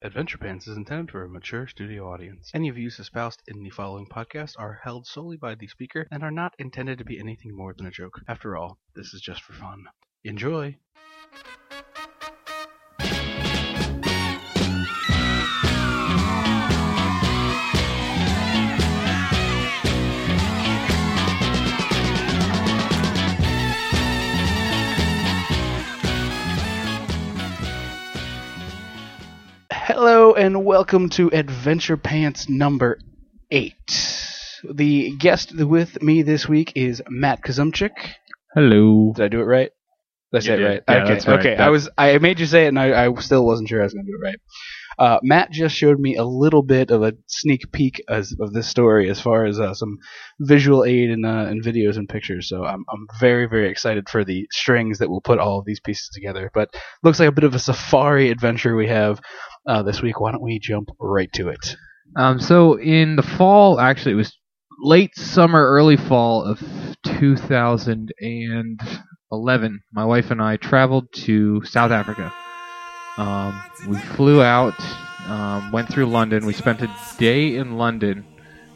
Adventure Pants is intended for a mature studio audience. Any views espoused in the following podcast are held solely by the speaker and are not intended to be anything more than a joke. After all, this is just for fun. Enjoy! Hello and welcome to Adventure Pants number eight. The guest with me this week is Matt Kazumchik. Hello. Did I do it right? Did I say You it did. right? Yeah, okay, that's right. okay. I That- was I made you say it, and I, I still wasn't sure I was going to do it right. Uh, Matt just showed me a little bit of a sneak peek as, of this story as far as uh, some visual aid and, uh, and videos and pictures. So I'm I'm very very excited for the strings that will put all of these pieces together. But looks like a bit of a safari adventure we have uh, this week. Why don't we jump right to it? Um, so in the fall, actually, it was late summer, early fall of 2011. My wife and I traveled to South Africa. Um, we flew out, um, went through London. We spent a day in London.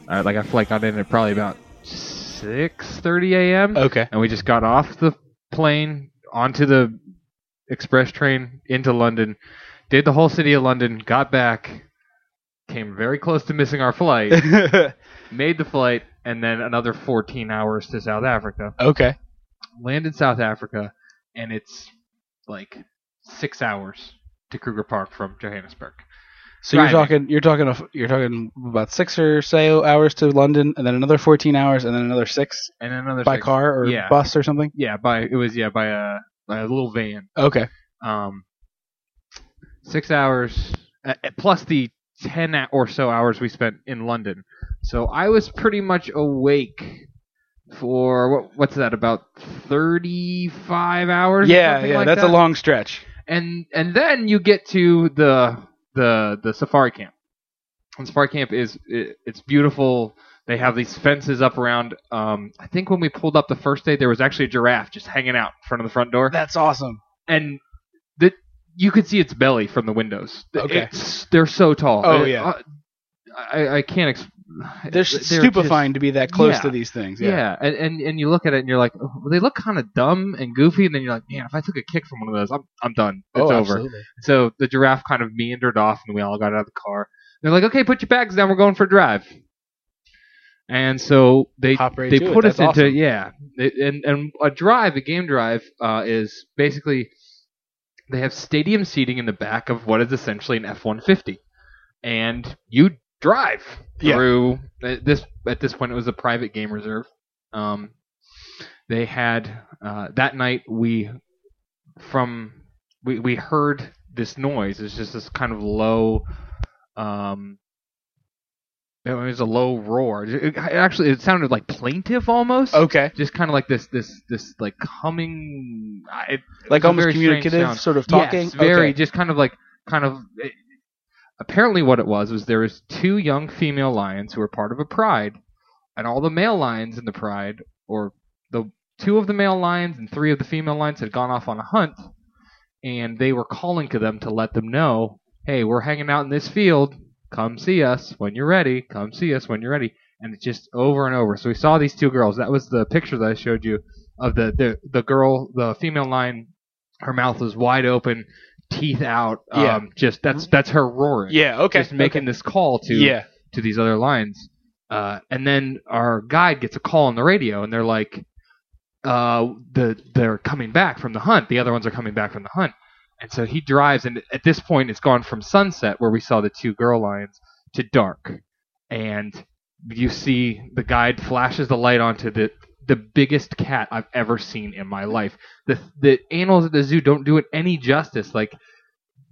Uh, like I flight got in at probably about 6:30 a.m. Okay. and we just got off the plane onto the express train into London, did the whole city of London, got back, came very close to missing our flight, made the flight, and then another 14 hours to South Africa. okay. Landed in South Africa, and it's like six hours to Kruger Park from Johannesburg. So you're talking you're talking a, you're talking about six or so hours to London, and then another 14 hours, and then another six And then another by six- car or yeah. bus or something. Yeah, by it was yeah by a by a little van. Okay. um, six hours uh, plus the 10 or so hours we spent in London. So I was pretty much awake for what, what's that about 35 hours? Yeah, yeah, like that's that? a long stretch. And and then you get to the the the safari camp. And safari camp is it, it's beautiful. They have these fences up around. Um, I think when we pulled up the first day, there was actually a giraffe just hanging out in front of the front door That's awesome. and the you could see its belly from the windows. Okay. It's- they're so tall. Oh, yeah. uh, I, I can't. Ex- They're, stupefying to be that close yeah. to these things. Yeah. yeah, and, and and you look at it and you're like, oh, they look kind of dumb and goofy, and then you're like, man, if I took a kick from one of those, I'm I'm done. It's oh, over. absolutely. So the giraffe kind of meandered off, and we all got out of the car. They're like, okay, put your bags down. We're going for a drive. And so they right they to it. put us into awesome. yeah, and and a drive, a game drive, uh, is basically they have stadium seating in the back of what is essentially an F one fifty, and you drive Yeah. through at this at this point it was a private game reserve. Um, they had uh, that night we from we we heard this noise. It's just this kind of low. Um, it was a low roar. It, it actually, it sounded like plaintive almost. Okay. Just kind of like this, this, this, like humming. It, Like almost communicative, sort of talking. Yes, very, Okay. just kind of like, kind of. It, apparently, what it was was there was two young female lions who were part of a pride, and all the male lions in the pride, or the two of the male lions and three of the female lions, had gone off on a hunt, and they were calling to them to let them know, "Hey, we're hanging out in this field. Come see us when you're ready. Come see us when you're ready." And it's just over and over. So we saw these two girls. That was the picture that I showed you of the the, the girl, the female lion. Her mouth was wide open, teeth out. Yeah. Um, just that's that's her roaring. Yeah. Okay. Just making okay. this call to Yeah. to these other lines. Uh, and then our guide gets a call on the radio, and they're like, uh, the they're coming back from the hunt. The other ones are coming back from the hunt. And so he drives, and at this point, it's gone from sunset, where we saw the two girl lions, to dark. And you see the guide flashes the light onto the the biggest cat I've ever seen in my life. The the animals at the zoo don't do it any justice. Like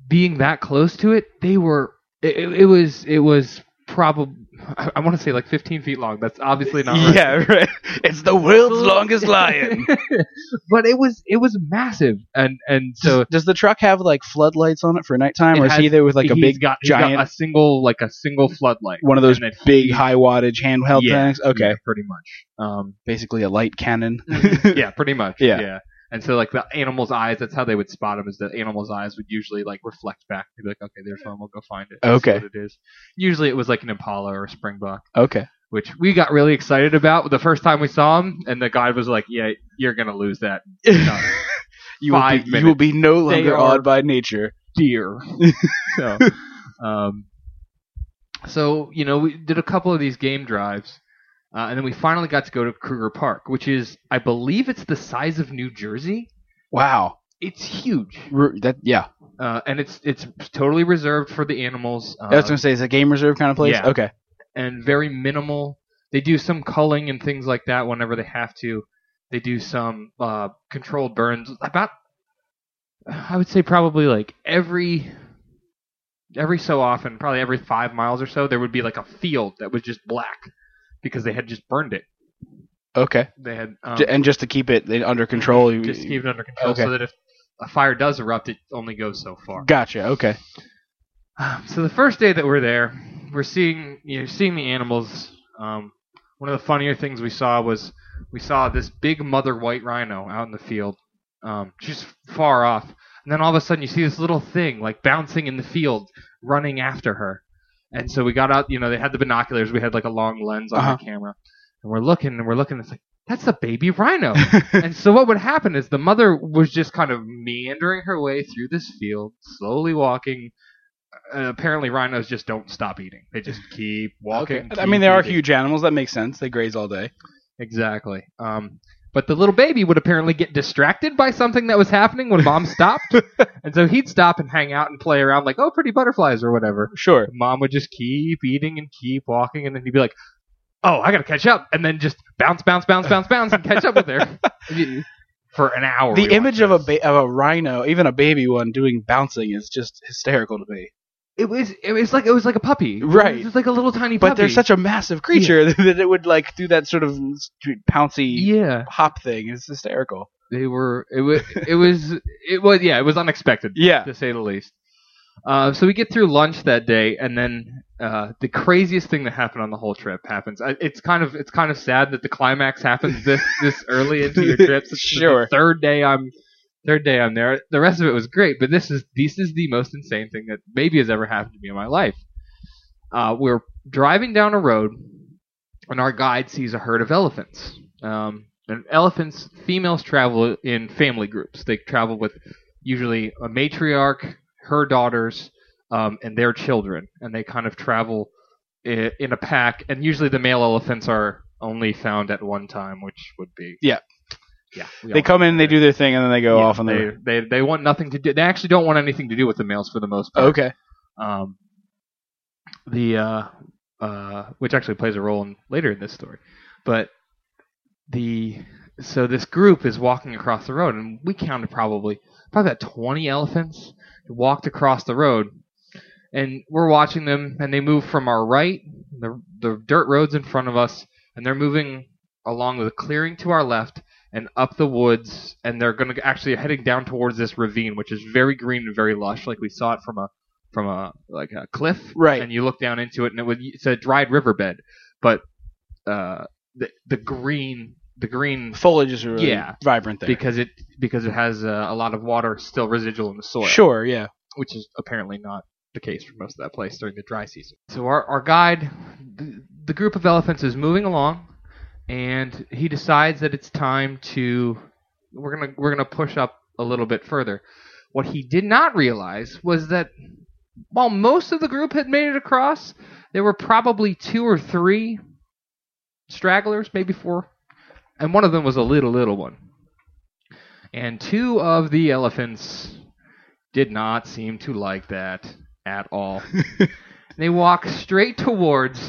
being that close to it, they were. It, it, was it was probably I, I want to say like 15 feet long. That's obviously not. right. Yeah. Right. It's the world's longest lion. but it was it was massive, and and so Does, does the truck have like floodlights on it for nighttime, It or is he there with like a big got, he's got giant, a single like a single floodlight, one of those big high wattage handheld yeah, things? Okay. yeah, pretty much. Um, Basically a light cannon. yeah, pretty much. Yeah. yeah. And so like the animal's eyes, that's how they would spot him. Is the animal's eyes would usually like reflect back. They'd be like, okay, there's one. We'll go find it. and Okay. what it is. Usually it was like an impala or a springbok, Okay. which we got really excited about the first time we saw him. And the guide was like, yeah, you're gonna lose that you, will be, you will be no longer awed by nature. deer. so, um, so you know, we did a couple of these game drives, uh, and then we finally got to go to Kruger Park, which is, I believe, it's the size of New Jersey. Wow. It's huge, R- that yeah. uh, and it's it's totally reserved for the animals. Uh, I was gonna say it's a game reserve kind of place. yeah. Okay. and very minimal. They do some culling and things like that whenever they have to. They do some uh, controlled burns. About, I would say probably like every every so often, probably every five miles or so, there would be like a field that was just black because they had just burned it. Okay. They had um, J- and just to keep it under control. You, just to keep it under control, okay. so that if a fire does erupt, it only goes so far. Gotcha. Okay. So the first day that we're there, we're seeing you know seeing the animals. Um, one of the funnier things we saw was we saw this big mother white rhino out in the field, um, just far off, and then all of a sudden you see this little thing like bouncing in the field, running after her. And so we got out. You know, they had the binoculars. We had like a long lens on Uh-huh. our camera, and we're looking and we're looking. It's like that's a baby rhino. and so what would happen is the mother was just kind of meandering her way through this field, slowly walking. Uh, apparently, rhinos just don't stop eating; they just keep walking. okay. I mean, they are huge animals. That makes sense. They graze all day. Exactly. Um, but the little baby would apparently get distracted by something that was happening when mom stopped, and so he'd stop and hang out and play around like, "Oh, pretty butterflies" or whatever. Sure. Mom would just keep eating and keep walking, and then he'd be like, "Oh, I gotta catch up," and then just bounce, bounce, bounce, bounce, bounce, and catch up with her for an hour. The image of a ba- of a rhino, even a baby one, doing bouncing is just hysterical to me. It was it was like it was like a puppy, Right. It was just like a little tiny puppy. But puppy. they're such a massive creature that it would like do that sort of pouncy yeah. hop thing. It's hysterical. They were it was it was it was yeah it was unexpected. Yeah. to say the least. Uh, so we get through lunch that day, and then uh, the craziest thing that happened on the whole trip happens. I, it's kind of it's kind of sad that the climax happens this this early into your trip. Sure. the third day I'm third day I'm there. The rest of it was great, but this is this is the most insane thing that maybe has ever happened to me in my life. Uh, we're driving down a road, and our guide sees a herd of elephants. Um, and elephants, females travel in family groups. They travel with usually a matriarch, her daughters, um, and their children, and they kind of travel in a pack. And usually the male elephants are only found at one time, which would be Yeah. Yeah. They come in, they do their thing, and then they go Yeah, off on they, their. they they want nothing to do. They actually don't want anything to do with the males for the most part. Okay. Um, the uh, uh, which actually plays a role in later in this story, but the so this group is walking across the road, and we counted probably probably about twenty elephants walked across the road, and we're watching them, and they move from our right, the the dirt roads in front of us, and they're moving along the clearing to our left. And up the woods, and they're going to actually heading down towards this ravine, which is very green and very lush, like we saw it from a from a like a cliff, Right. And you look down into it, and it was it's a dried riverbed, but uh, the the green the green Foliage is really Yeah. vibrant there. because it because it has uh, a lot of water still residual in the soil, Sure. Yeah. which is apparently not the case for most of that place during the dry season. So our our guide, the, the group of elephants is moving along, and he decides that it's time to we're gonna we're gonna push up a little bit further. What he did not realize was that while most of the group had made it across, there were probably two or three stragglers, maybe four, and one of them was a little little one. And two of the elephants did not seem to like that at all. they walk straight towards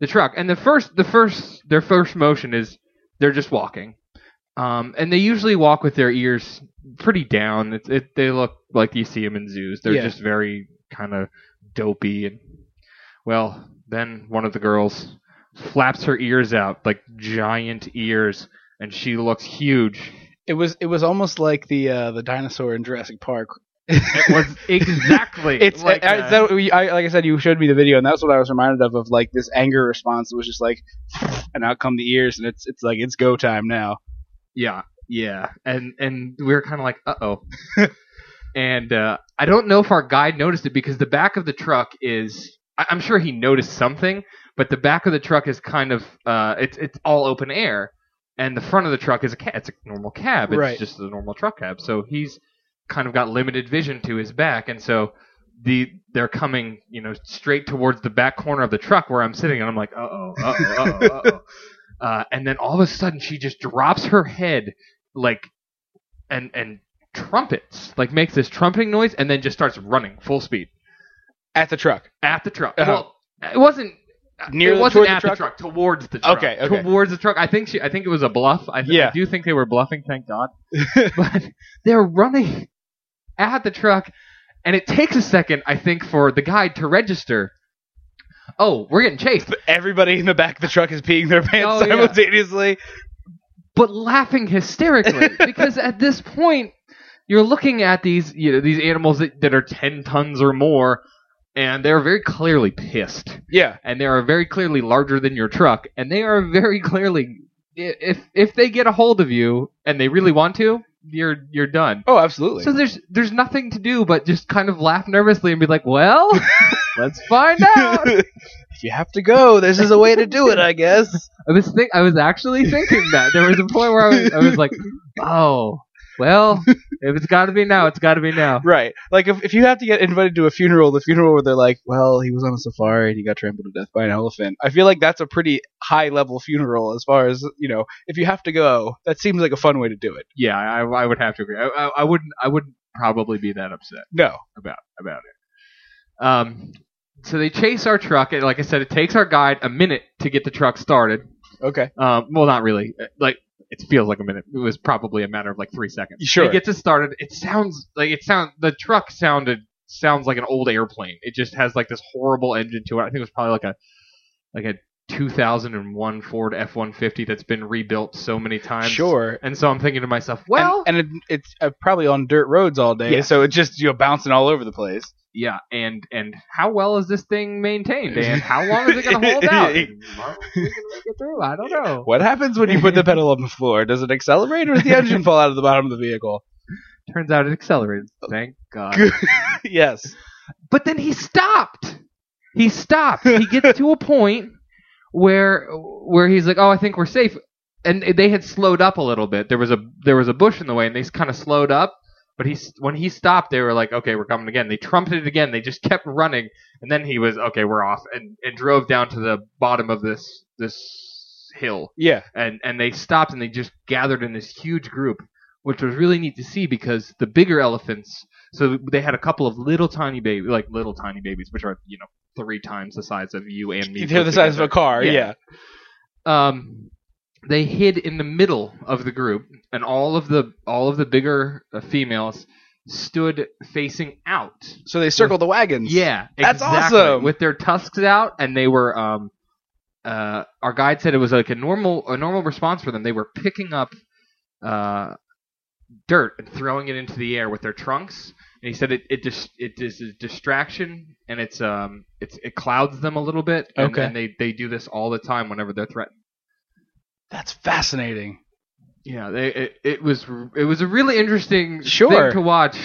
the truck, and the first, the first, their first motion is they're just walking, um, and they usually walk with their ears pretty down. It, it, they look like you see them in zoos. They're Yeah. just very kind of dopey, and well, then one of the girls flaps her ears out like giant ears, and she looks huge. It was it was almost like the uh, the dinosaur in Jurassic Park. It was exactly It's like I, that. I, like I said, you showed me the video, and that's what I was reminded of of like this anger response. It was just like, and out come the ears, and it's it's like it's go time now. Yeah, Yeah, and and we were kind of like, uh oh. and uh, I don't know if our guide noticed it because the back of the truck is. I- I'm sure he noticed something, but the back of the truck is kind of uh, it's it's all open air, and the front of the truck is a ca- it's a normal cab. It's Right. just a normal truck cab. So he's kind of got limited vision to his back, and so the they're coming you know straight towards the back corner of the truck where I'm sitting, and I'm like, uh oh, uh oh, uh oh, uh oh. Uh, and then all of a sudden she just drops her head like and and trumpets like makes this trumpeting noise and then just starts running full speed At the truck. at the truck. Uh-huh. Well, it wasn't Near it the- wasn't the at the truck? truck towards the truck. Okay, okay. Towards the truck. I think she I think it was a bluff. I, th- Yeah. I do think they were bluffing, thank God. but they're running at the truck and it takes a second I think for the guide to register. Oh, we're getting chased. Everybody in the back of the truck is peeing their pants Oh, yeah. simultaneously. but laughing hysterically because at this point you're looking at these you know these animals that, that are 10 tons or more and they're very clearly pissed Yeah. and they are very clearly larger than your truck and they are very clearly if if they get a hold of you and they really want to you're you're done Oh, absolutely. so there's there's nothing to do but just kind of laugh nervously and be like well let's find out if you have to go, this is a way to do it, I guess. I was think I was actually thinking that there was a point where I was, I was like, oh, well, if it's got to be now, it's got to be now. Right. Like if, if you have to get invited to a funeral, the funeral where they're like, well, he was on a safari and he got trampled to death by an elephant. I feel like that's a pretty high level funeral as far as you know. If you have to go, that seems like a fun way to do it. Yeah, I, I would have to agree. I, I, I wouldn't I wouldn't probably be that upset No. about about it. Um, so they chase our truck, and like I said, it takes our guide a minute to get the truck started. Okay. Um, well, not really. Like it feels like a minute. It was probably a matter of like three seconds. Sure. It gets it started. It sounds like it sound. The truck sounded sounds like an old airplane. It just has like this horrible engine to it. I think it was probably like a like a 2001 Ford F150 that's been rebuilt so many times. Sure. And so I'm thinking to myself, well, and, and it, it's uh, probably on dirt roads all day, Yeah. so it's just you know bouncing all over the place. Yeah, and and how well is this thing maintained, and how long is it going to hold out? And, well, we're going to make it through. I don't know. What happens when you put the pedal on the floor? Does it accelerate or does the engine fall out of the bottom of the vehicle? Turns out it accelerated. Thank God. yes. But then he stopped. He stopped. He gets to a point where where he's like, "Oh, I think we're safe." And they had slowed up a little bit. There was a there was a bush in the way, and they kind of slowed up. But he when he stopped, they were like, "Okay, we're coming again." They trumpeted again. They just kept running, and then he was, "Okay, we're off," and, and drove down to the bottom of this this hill Yeah. and and they stopped and they just gathered in this huge group, which was really neat to see because the bigger elephants. So they had a couple of little tiny babies, like little tiny babies, which are you know three times the size of you and me. They're the size of a car. Yeah. Yeah. Um, they hid in the middle of the group, and all of the all of the bigger uh, females stood facing out. So they circle the wagons. Yeah, That's exactly, awesome. With their tusks out, and they were. Um, uh, our guide said it was like a normal a normal response for them. They were picking up uh, dirt and throwing it into the air with their trunks. And he said it it just it is a distraction and it's um it's it clouds them a little bit. And, Okay. and they they do this all the time whenever they're threatened. That's fascinating. Yeah, they it, it was it was a really interesting Sure. thing to watch.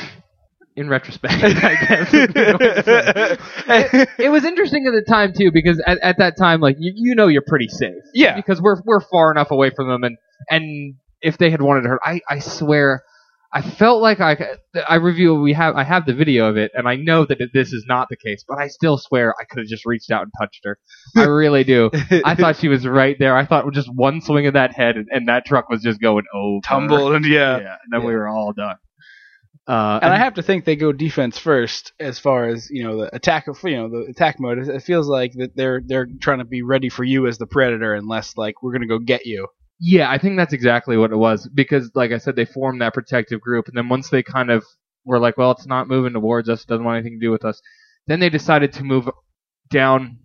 In retrospect, I guess. would the way to say it. it was interesting at the time too because at, at that time like you, you know you're pretty safe yeah. because we're we're far enough away from them and and if they had wanted to hurt I I swear I felt like I I review we have I have the video of it and I know that this is not the case but I still swear I could have just reached out and touched her I really do I thought she was right there I thought just one swing of that head and, and that truck was just going over tumbled and yeah. yeah and then Yeah. we were all done uh, And I have to think they go defense first as far as you know the attack of you know the attack mode. It it feels like that they're they're trying to be ready for you as the predator, unless like we're gonna go get you. Yeah, I think that's exactly what it was because, like I said, they formed that protective group, and then once they kind of were like, "Well, it's not moving towards us; doesn't want anything to do with us," then they decided to move down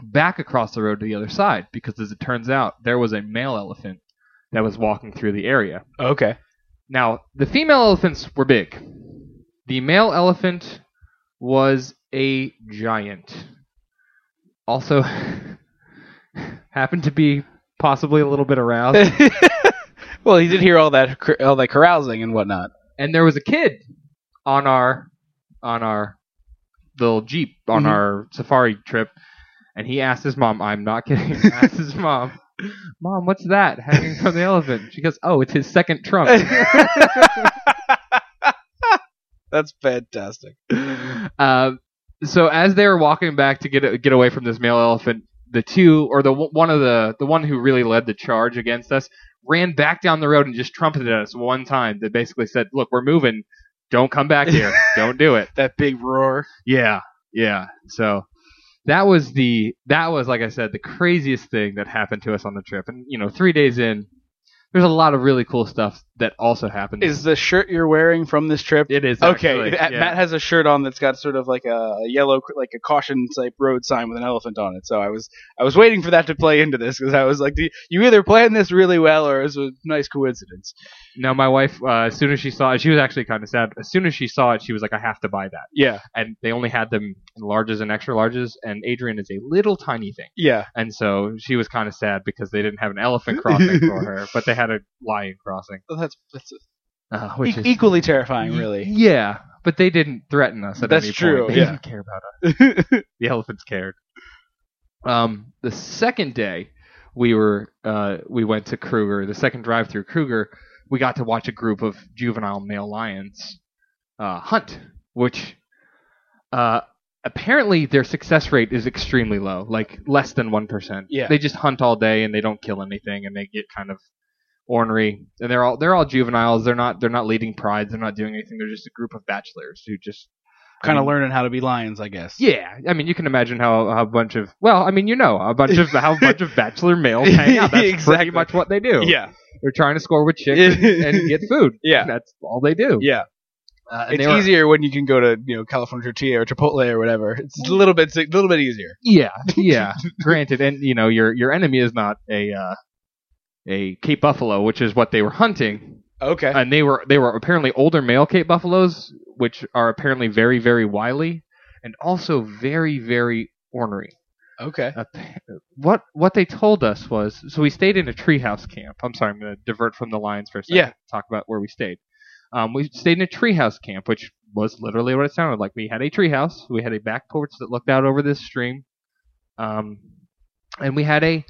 back across the road to the other side because, as it turns out, there was a male elephant that was walking through the area. Okay. Now, the female elephants were big. The male elephant was a giant. Also, happened to be possibly a little bit aroused. Well, he did hear all that all that carousing and whatnot. and there was a kid on our on our little jeep on Mhm. our safari trip, and he asked his mom. I'm not kidding. Asked his mom, "Mom, what's that hanging from the elephant?" She goes, "Oh, it's his second trunk." That's fantastic. Um, so as they were walking back to get get away from this male elephant, the two or the one of the the one who really led the charge against us ran back down the road and just trumpeted at us one time. That basically said, "Look, we're moving. Don't come back here. Don't do it." That big roar. Yeah, yeah. So that was the that was like I said the craziest thing that happened to us on the trip. And you know, three days in, there's a lot of really cool stuff that also happened. Is the shirt you're wearing from this trip? it is Okay, actually, Matt yeah. Matt has a shirt on that's got sort of like a, yellow, like a caution type road sign with an elephant on it. So I was, I was waiting for that to play into this because I was like, you, you either planned this really well or it was a nice coincidence. No, my wife, uh, as soon as she saw it, she was actually kind of sad. As soon as she saw it, she was like, I have to buy that. Yeah, And they only had them in larges and extra larges, and Adrian is a little tiny thing. yeah. And so she was kind of sad because they didn't have an elephant crossing for her, but they had a lion crossing. That's that's Uh, which e- is equally terrifying, really. Yeah, but they didn't threaten us at That's any true, point. They yeah. didn't care about us. The elephants cared. Um, the second day, we were uh, we went to Kruger. The second drive through Kruger, we got to watch a group of juvenile male lions uh, hunt, which uh, apparently their success rate is extremely low, like less than one percent. Yeah. they just hunt all day and they don't kill anything, and they get kind of ornery. And they're all they're all juveniles. They're not they're not leading prides. They're not doing anything. They're just a group of bachelors who just I kind of learning how to be lions, I guess. yeah, I mean, you can imagine how, how a bunch of well, I mean, you know, a bunch of how a bunch of bachelor males hang out. That's Exactly. pretty much what they do. Yeah, they're trying to score with chicks and, and get food. Yeah. that's all they do. yeah. Uh, It's were- easier when you can go to you know California Tortilla or Chipotle or whatever. It's a little bit, a little bit easier. Yeah, yeah. Granted, and you know, your your enemy is not a uh, a Cape buffalo, which is what they were hunting, Okay. and they were they were apparently older male Cape buffaloes, which are apparently very very wily and also very very ornery. okay. What what they told us was so we stayed in a treehouse camp. I'm sorry, I'm going to divert from the lions for a second. Yeah. Talk about where we stayed. Um, we stayed in a treehouse camp, which was literally what it sounded like. We had a treehouse. We had a back porch that looked out over this stream, um, and we had a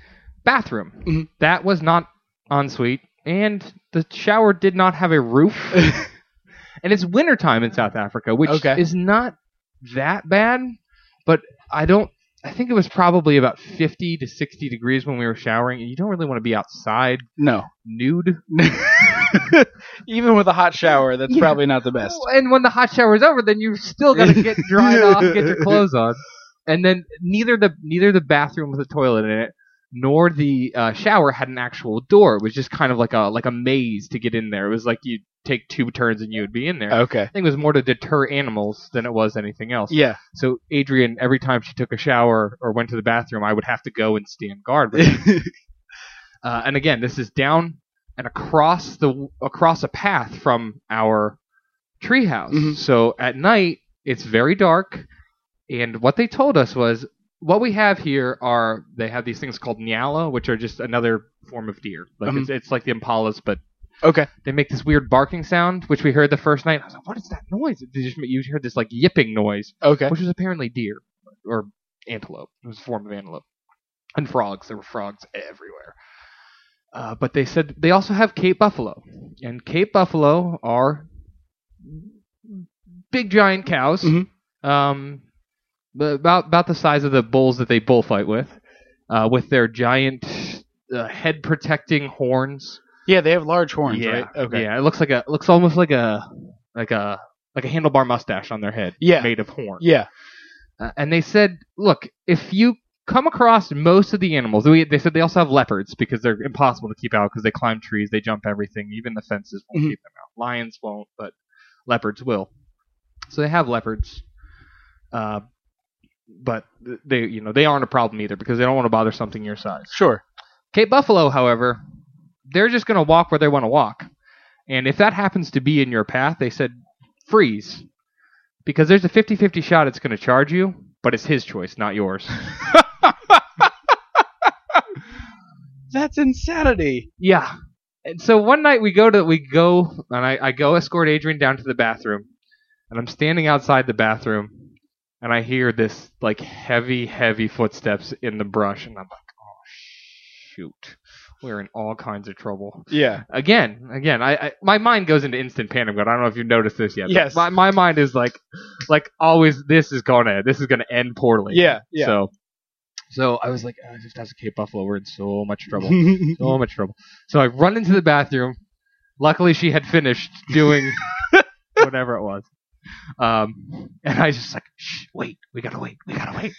bathroom Mhm. that was not ensuite, and the shower did not have a roof. and it's wintertime in South Africa, which Okay. is not that bad, but I don't. I think it was probably about 50 to 60 degrees when we were showering, and you don't really want to be outside no. nude. Even with a hot shower, that's Yeah. probably not the best. And when the hot shower is over, then you're still got to get dried off, get your clothes on, and then neither the neither the bathroom with a toilet in it nor the uh, shower had an actual door. It was just kind of like a like a maze to get in there. It was like you take two turns and you would be in there. Okay. I think it was more to deter animals than it was anything else. Yeah. So Adrian, every time she took a shower or went to the bathroom, I would have to go and stand guard. With uh, and again, this is down and across the across a path from our treehouse. Mhm. So at night, it's very dark. And what they told us was what we have here are they have these things called nyala, which are just another form of deer. Like Mhm. it's, it's like the impalas, but okay. they make this weird barking sound, which we heard the first night. I was like, "What is that noise?" They just you heard this like yipping noise, Okay. which was apparently deer or antelope. It was a form of antelope. And frogs. There were frogs everywhere. Uh, but they said they also have Cape buffalo, and Cape buffalo are big giant cows, Mhm. um, about about the size of the bulls that they bullfight with, uh, with their giant uh, head protecting horns. Yeah, they have large horns, yeah, right? Okay. yeah. It looks like a looks almost like a like a like a handlebar mustache on their head, Yeah. made of horn. Yeah. Uh, and they said, look, if you come across most of the animals, we, they said they also have leopards because they're impossible to keep out because they climb trees, they jump everything, even the fences won't Mhm. keep them out. Lions won't, but leopards will. So they have leopards, uh, but they, you know, they aren't a problem either because they don't want to bother something your size. Sure. Cape Buffalo, however, they're just going to walk where they want to walk. And if that happens to be in your path, they said freeze. Because there's a 50 50 shot it's going to charge you, but it's his choice, not yours. That's insanity. yeah. and so one night we go to we go and I, I go escort Adrian down to the bathroom, and I'm standing outside the bathroom, and I hear this like heavy, heavy footsteps in the brush, and I'm like, oh shoot, we're in all kinds of trouble. Yeah. Again, again, I, I my mind goes into instant panic mode. I don't know if you've noticed this yet. Yes. My my mind is like like always. This is gonna this is gonna end poorly. Yeah. Yeah. So. So I was like, oh, just as a Cape Buffalo, we're in so much trouble so much trouble. So I run into the bathroom. Luckily, she had finished doing whatever it was. Um, and I was just like, Shh, wait, we gotta wait, we gotta wait.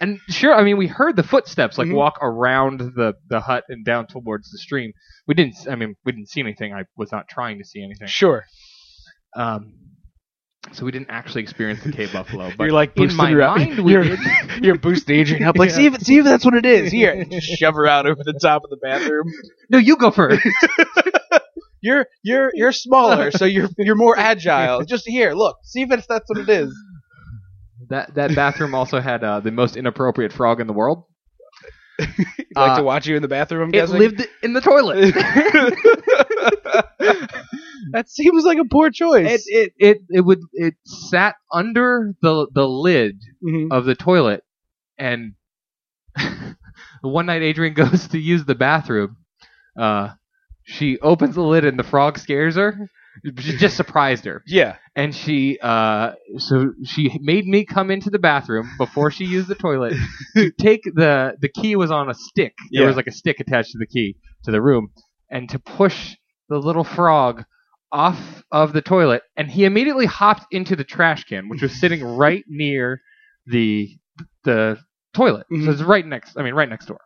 And sure, I mean, we heard the footsteps like Mhm. walk around the the hut and down towards the stream. We didn't, I mean, we didn't see anything. I was not trying to see anything. sure. Um, so we didn't actually experience the Cape Buffalo. But you're like in my her up. mind, we you're, did. you're boosting Adrian up. Like, Yeah. see if see if that's what it is. Here, just shove her out over the top of the bathroom. No, you go first. You're you're you're smaller, so you're you're more agile. Just here, look, see if it's that's what it is. that that bathroom also had uh, the most inappropriate frog in the world. You like Uh, to watch you in the bathroom. I'm It guessing. lived in the toilet. that seems like a poor choice. it, it it it would it sat under the the lid Mhm. of the toilet, and one night Adrian goes to use the bathroom. Uh, she opens the lid and the frog scares her. She just surprised her, Yeah. and she uh so she made me come into the bathroom before she used the toilet. to take the the key was on a stick. There Yeah. was like a stick attached to the key to the room, and to push the little frog off of the toilet, and he immediately hopped into the trash can, which was sitting right near the the toilet. So it's right next. I mean, right next door.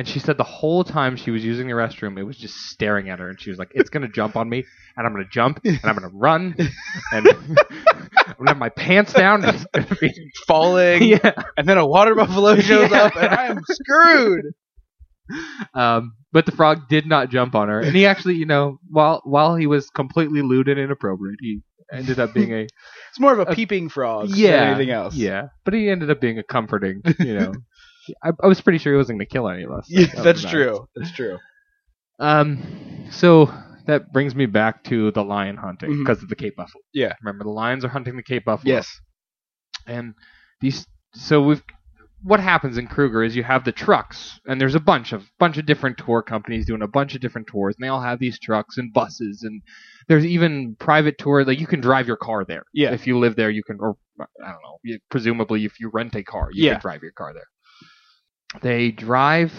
And she said the whole time she was using the restroom, it was just staring at her, and she was like, "It's gonna jump on me, and I'm gonna jump, and I'm gonna run, and I'm gonna have my pants down, and it's gonna be Falling, yeah." and then a water buffalo shows Yeah. up, and I am screwed. Um, but the frog did not jump on her, and he actually, you know, while while he was completely lewd and inappropriate, he ended up being a It's more of a Uh, peeping frog yeah, than anything else. Yeah, but he ended up being a comforting, you know. I, I was pretty sure he wasn't going to kill any of us. Yeah, That that's true. That's true. Um, so that brings me back to the lion hunting because of the Cape Buffalo. Yeah. remember the lions are hunting the Cape Buffalo. Yes. and these. So we've. What happens in Kruger is you have the trucks, and there's a bunch of bunch of different tour companies doing a bunch of different tours, and they all have these trucks and buses, and there's even private tour like you can drive your car there. Yeah. If you live there, you can, or I don't know. Presumably, if you rent a car, you Yeah. can drive your car there. They drive.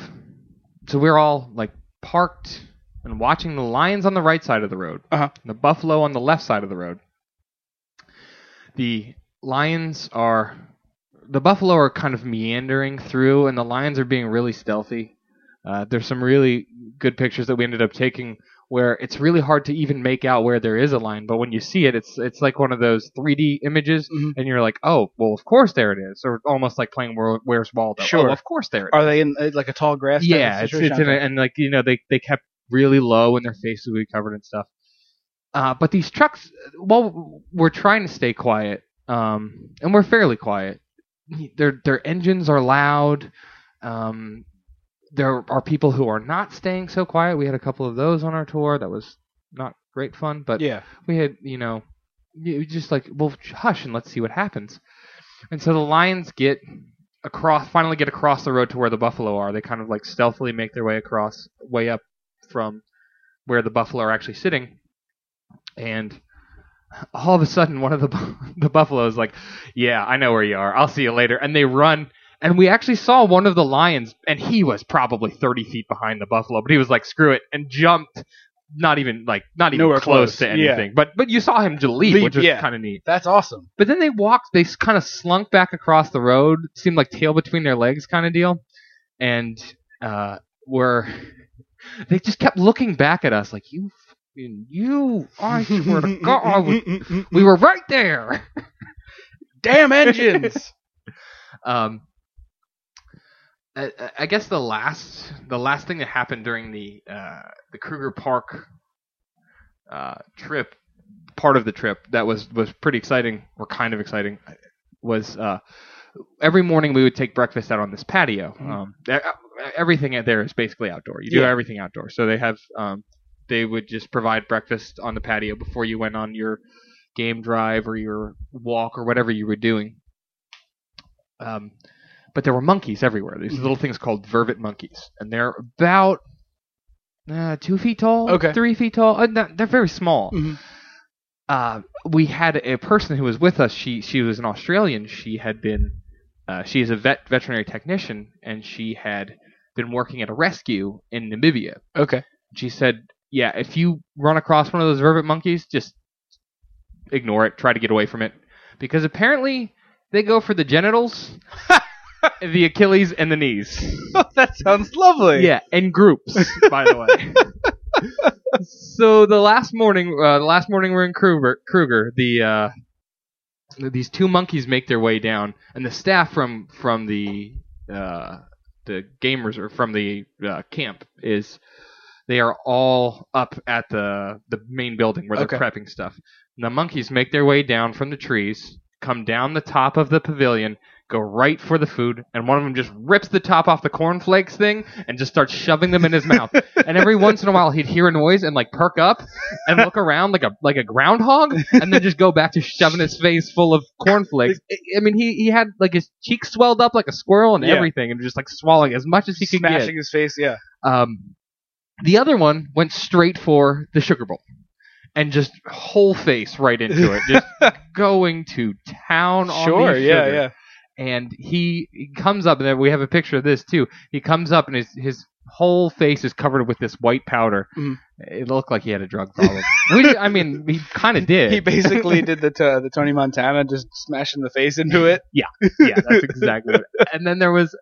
So we're all like parked and watching the lions on the right side of the road, Uh-huh. and the buffalo on the left side of the road. The lions are, the buffalo are kind of meandering through, and the lions are being really stealthy. Uh, there's some really good pictures that we ended up taking where it's really hard to even make out where there is a line, but when you see it, it's it's like one of those 3D images, Mhm. and you're like, oh, well, of course there it is, or almost like playing Where, Where's Waldo. Sure. Oh, of course there it is. Are they in uh, like a tall grass? Yeah, it's, it's in a, and like you know they they kept really low and their faces would be covered and stuff. Uh, but these trucks, well, we're trying to stay quiet, um, and we're fairly quiet. Their their engines are loud. Um, there are people who are not staying so quiet. We had a couple of those on our tour. That was not great fun, but yeah. we had you know just like well hush and let's see what happens and so the lions get across finally get across the road to where the buffalo are they kind of like stealthily make their way across way up from where the buffalo are actually sitting and all of a sudden one of the the buffaloes like yeah i know where you are i'll see you later and they run and we actually saw one of the lions and he was probably 30 feet behind the buffalo but he was like screw it and jumped not even like not even Nowhere close, close, to yeah. anything but but you saw him to leap, Leap, which was yeah. kind of neat That's awesome. but then they walked they kind of slunk back across the road seemed like tail between their legs kind of deal and uh were they just kept looking back at us like you fucking- you i swear to god I we were right there Damn engines. um I, I guess the last the last thing that happened during the uh, the Kruger Park uh, trip, part of the trip that was was pretty exciting or kind of exciting, was uh, every morning we would take breakfast out on this patio. Mhm. Um, everything out there is basically outdoor. You do Yeah. everything outdoor. So they have um, they would just provide breakfast on the patio before you went on your game drive or your walk or whatever you were doing. Um, but there were monkeys everywhere. These Mhm. little things called vervet monkeys, and they're about uh, two feet tall, Okay. three feet tall. Uh, no, they're very small. Mhm. Uh, we had a person who was with us. She she was an Australian. She had been uh, she is a vet veterinary technician, and she had been working at a rescue in Namibia. Okay. She said, "Yeah, if you run across one of those vervet monkeys, just ignore it. Try to get away from it, because apparently they go for the genitals, the Achilles, and the knees. that sounds lovely. Yeah, in groups, by the way. so the last morning, uh, the last morning we're in Kruger. Kruger, the uh, these two monkeys make their way down, and the staff from from the uh, the gamers or from the uh, camp is they are all up at the the main building where they're Okay. prepping stuff. And the monkeys make their way down from the trees, come down the top of the pavilion, go right for the food, and one of them just rips the top off the cornflakes thing and just starts shoving them in his mouth. And every once in a while, he'd hear a noise and like perk up and look around like a like a groundhog, and then just go back to shoving his face full of cornflakes. I I mean, he he had like his cheeks swelled up like a squirrel and Yeah. everything, and just like swallowing as much as he could get. Smashing his face. Yeah. Um, the other one went straight for the sugar bowl and just whole face right into it, just going to town on Sure. Yeah. sugar. Yeah. And he, he comes up, and we have a picture of this too. He comes up, and his his whole face is covered with this white powder. Mhm. It looked like he had a drug problem. Which, I mean, he kind of did. He basically did the t- the Tony Montana, just smashing the face into it. Yeah, yeah, that's exactly it. And then there was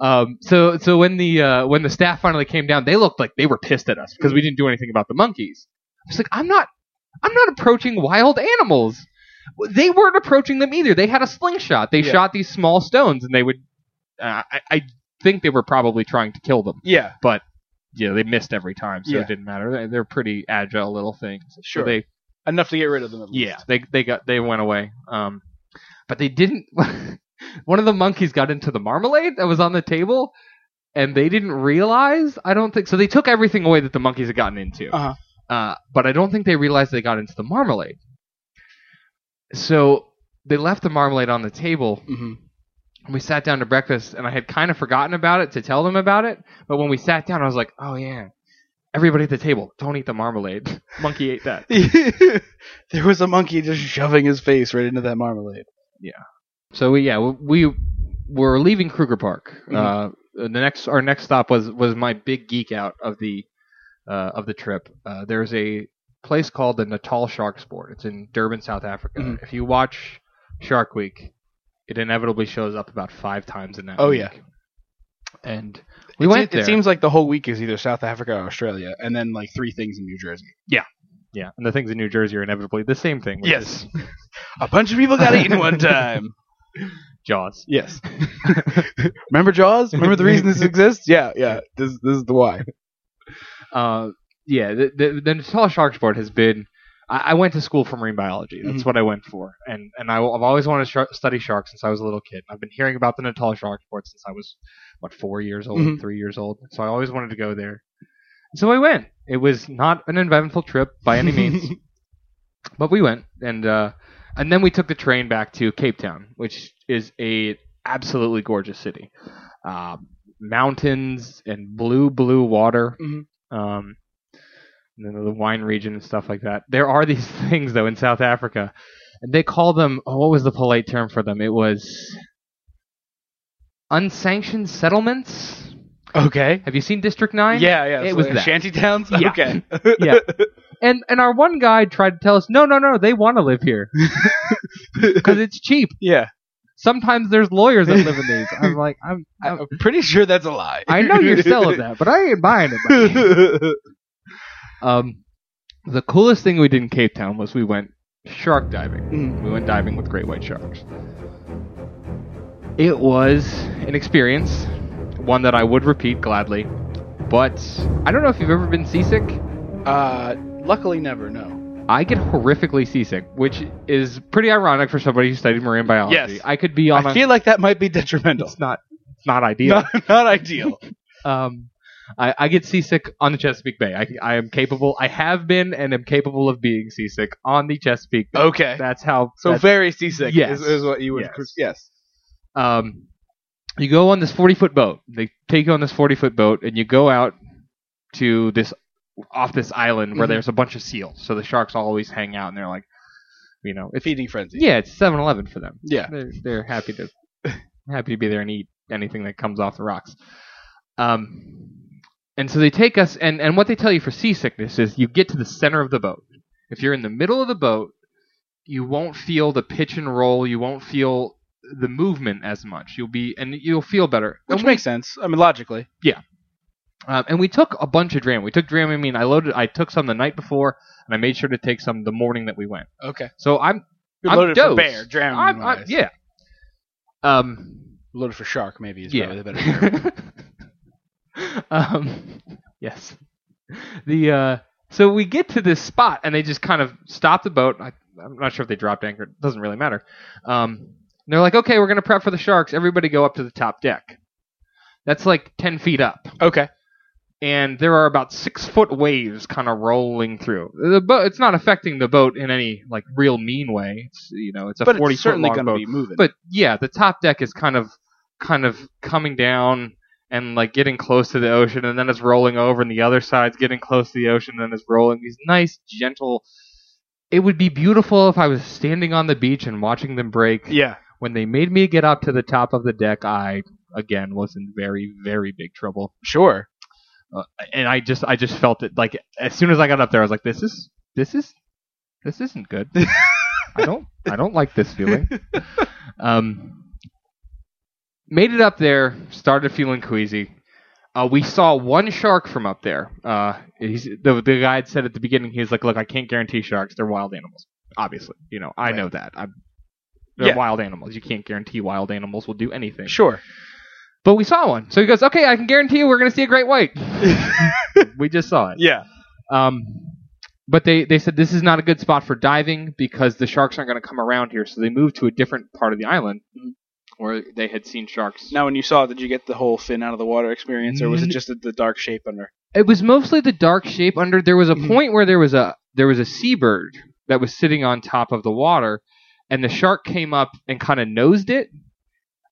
um so so when the uh when the staff finally came down, they looked like they were pissed at us because we didn't do anything about the monkeys. I was like, I'm not I'm not approaching wild animals. They weren't approaching them either. They had a slingshot. They Yeah. shot these small stones and they would uh, I, I think they were probably trying to kill them. Yeah. But yeah, they missed every time, so Yeah. it didn't matter. They- They're pretty agile little things. So Sure. they Enough to get rid of them. At least. yeah, they they got they went away. Um, but they didn't. one of the monkeys got into the marmalade that was on the table, and they didn't realize. I don't think so. They took everything away that the monkeys had gotten into. Uh-huh. Uh, but I don't think they realized they got into the marmalade. So they left the marmalade on the table. hmm And we sat down to breakfast, and I had kind of forgotten about it to tell them about it. But when we sat down, I was like, "Oh yeah." Everybody at the table, don't eat the marmalade. Monkey ate that. there was a monkey just shoving his face right into that marmalade. Yeah. So we, yeah, we were leaving Kruger Park. Mhm. Uh, the next, our next stop was was my big geek out of the uh, of the trip. Uh, there's a place called the Natal Sharks Board. It's in Durban, South Africa. Mhm. If you watch Shark Week, it inevitably shows up about five times in that. Oh, week. yeah. And we It's- went it, there. it seems like the whole week is either South Africa or Australia, and then like three things in New Jersey. yeah, yeah, and the things in New Jersey are inevitably the same thing. which is a bunch of people got eaten one time. Jaws. Yes. Remember Jaws? Remember the reason this exists? Yeah, yeah. This this is the why. uh, yeah, the, the, the Natal Sharks Board has been. I, I went to school for marine biology. That's Mhm. what I went for, and and I, have always wanted to sh- study sharks since I was a little kid. I've been hearing about the Natal Sharks Board since I was what four years old, Mhm. three years old. So I always wanted to go there. So I went. It was not an eventful trip by any means, but we went, and uh, and then we took the train back to Cape Town, which is a absolutely gorgeous city. Uh, mountains and blue, blue water. Mhm. Um, and then the wine region and stuff like that. There are these things though in South Africa, and they call them. Oh, what was the polite term for them? It was unsanctioned settlements. Okay. Have you seen District Nine? Yeah, yeah. It so was like that. shanty towns. Yeah. Okay. Yeah. And and our one guide tried to tell us, no, no, no, they want to live here because it's cheap. yeah. Sometimes there's lawyers that live in these. I'm like, I'm, I'm I'm pretty sure that's a lie. I know you're selling that, but I ain't buying it. Um, the coolest thing we did in Cape Town was we went shark diving. Mhm. We went diving with great white sharks. It was an experience, one that I would repeat gladly. But I don't know if you've ever been seasick. Uh, luckily, never. No. I get horrifically seasick, which is pretty ironic for somebody who studied marine biology. Yes. I could be on I a. feel like that might be detrimental. it's not. It's not ideal. Not, not ideal. Um, I, I get seasick on the Chesapeake Bay. I, I am capable. I have been and am capable of being seasick on the Chesapeake Bay. Okay. That's how. So that's- very seasick Yes. is, is what you would. Yes. Yes. um, you go on this 40 foot boat. They take you on this 40 foot boat, and you go out to this off this island where Mhm. there's a bunch of seals. So the sharks always hang out, and they're like, you know, it's Feeding frenzy. yeah, it's 7-Eleven for them. Yeah. They're they're happy to happy to be there and eat anything that comes off the rocks. Um, and so they take us, and and what they tell you for seasickness is you get to the center of the boat. If you're in the middle of the boat, you won't feel the pitch and roll. You won't feel the movement as much. You'll be and you'll feel better. Which we- makes sense. I mean, logically. Yeah. Um, and we took a bunch of Dram. We took Dramamine. I loaded. I took some the night before, and I made sure to take some the morning that we went. Okay. So I'm You're I'm loaded dosed. for bear. I'm, I'm, yeah. Um, Loaded for shark, maybe is yeah. probably the better term. um, yes. The uh, so we get to this spot and they just kind of stop the boat. I, I'm not sure if they dropped anchor. It doesn't really matter. Um, they're like, okay, we're gonna prep for the sharks. Everybody go up to the top deck. That's like ten feet up, okay. and there are about six foot waves kind of rolling through the boat. It's not affecting the boat in any like real mean way. It's you know it's a But forty it's certainly foot long going to boat. be moving. But yeah, the top deck is kind of kind of coming down and like getting close to the ocean and then it's rolling over and the other side's getting close to the ocean and then it's rolling these nice gentle it would be beautiful if I was standing on the beach and watching them break. yeah. When they made me get up to the top of the deck, I again was in very very big trouble. Sure. Uh, and I just I just felt it like as soon as I got up there I was like this is this is this isn't good. I don't I don't like this feeling. Um, made it up there, started feeling queasy. Uh, we saw one shark from up there. Uh, he's, the the guide said at the beginning he was like, "Look, I can't guarantee sharks. They're wild animals. Obviously, you know, I Right. know that. I'm, they're Yeah. wild animals. You can't guarantee wild animals will do anything. Sure. But we saw one, so he goes, "Okay, I can guarantee you we're going to see a great white." we just saw it. Yeah. Um, but they, they said this is not a good spot for diving because the sharks aren't going to come around here. So they moved to a different part of the island Mhm. Where they had seen sharks. Now, when you saw it, did you get the whole fin out of the water experience, or was it just the, the dark shape under? It was mostly the dark shape under. There was a Mhm. point where there was a there was a seabird that was sitting on top of the water, and the shark came up and kind of nosed it.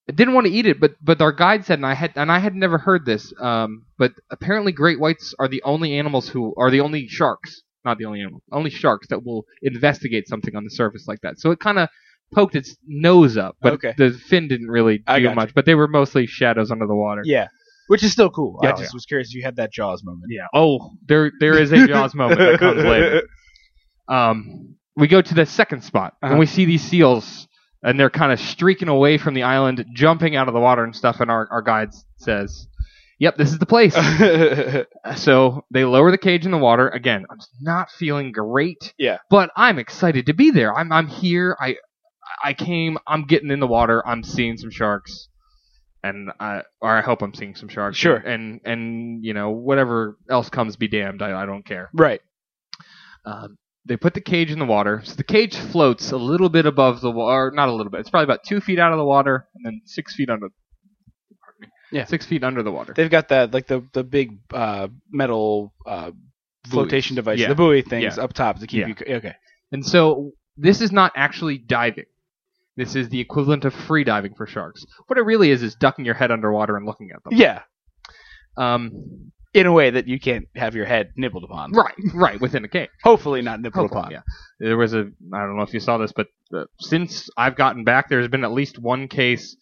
It didn't want to eat it, but but our guide said, and I had and I had never heard this. Um, but apparently great whites are the only animals who are the only sharks, not the only animal, only sharks that will investigate something on the surface like that. So it kind of poked its nose up, but Okay. the fin didn't really I do much. But they were mostly shadows under the water. Yeah. Which is still cool. Yeah, I oh, just was curious if you had that Jaws moment. Yeah. Oh, there there is a Jaws moment that comes later. Um, we go to the second spot Uh-huh. and we see these seals, and they're kind of streaking away from the island, jumping out of the water and stuff. And our our guide says, "Yep, this is the place." so they lower the cage in the water. Again, I'm not feeling great. Yeah. But I'm excited to be there. I'm I'm here. I I came. I'm getting in the water. I'm seeing some sharks. And I, or I hope I'm seeing some sharks. Sure. And and you know whatever else comes, be damned. I, I don't care. right. Um, they put the cage in the water, so the cage floats a little bit above the water, not a little bit. It's probably about two feet out of the water, and then six feet under. Pardon me. Yeah. six feet under the water. They've got that like the the big uh, metal uh, flotation device, Yeah. the buoy things Yeah. up top to keep Yeah. you. Okay. And so this is not actually diving. This is the equivalent of free diving for sharks. What it really is is ducking your head underwater and looking at them. Yeah. Um, In a way that you can't have your head nibbled upon. right, right, within a cage. Hopefully not nibbled Hopefully, upon. yeah. There was a I don't know if you saw this, but uh, since I've gotten back, there's been at least one case.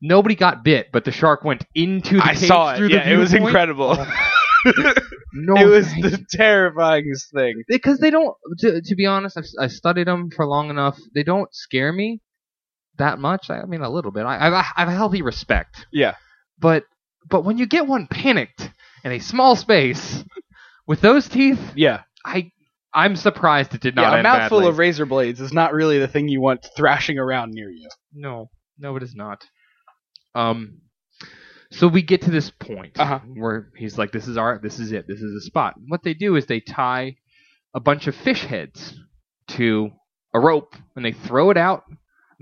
Nobody got bit, but the shark went into the I cage saw it. through Yeah, the it was viewpoint. incredible. No, it was thanks. the terrifyingest thing. because they don't. To, to be honest, I've, I studied them for long enough. They don't scare me that much. I, mean, a little bit. I, I, I have a healthy respect, Yeah. but but when you get one panicked in a small space with those teeth, Yeah. I I'm surprised it did not yeah. A mouthful badly. of razor blades is not really the thing you want thrashing around near you. No, no, it is not. Um, so we get to this point Uh-huh. where he's like, "This is our, this is it, this is the spot." What they do is they tie a bunch of fish heads to a rope, and they throw it out,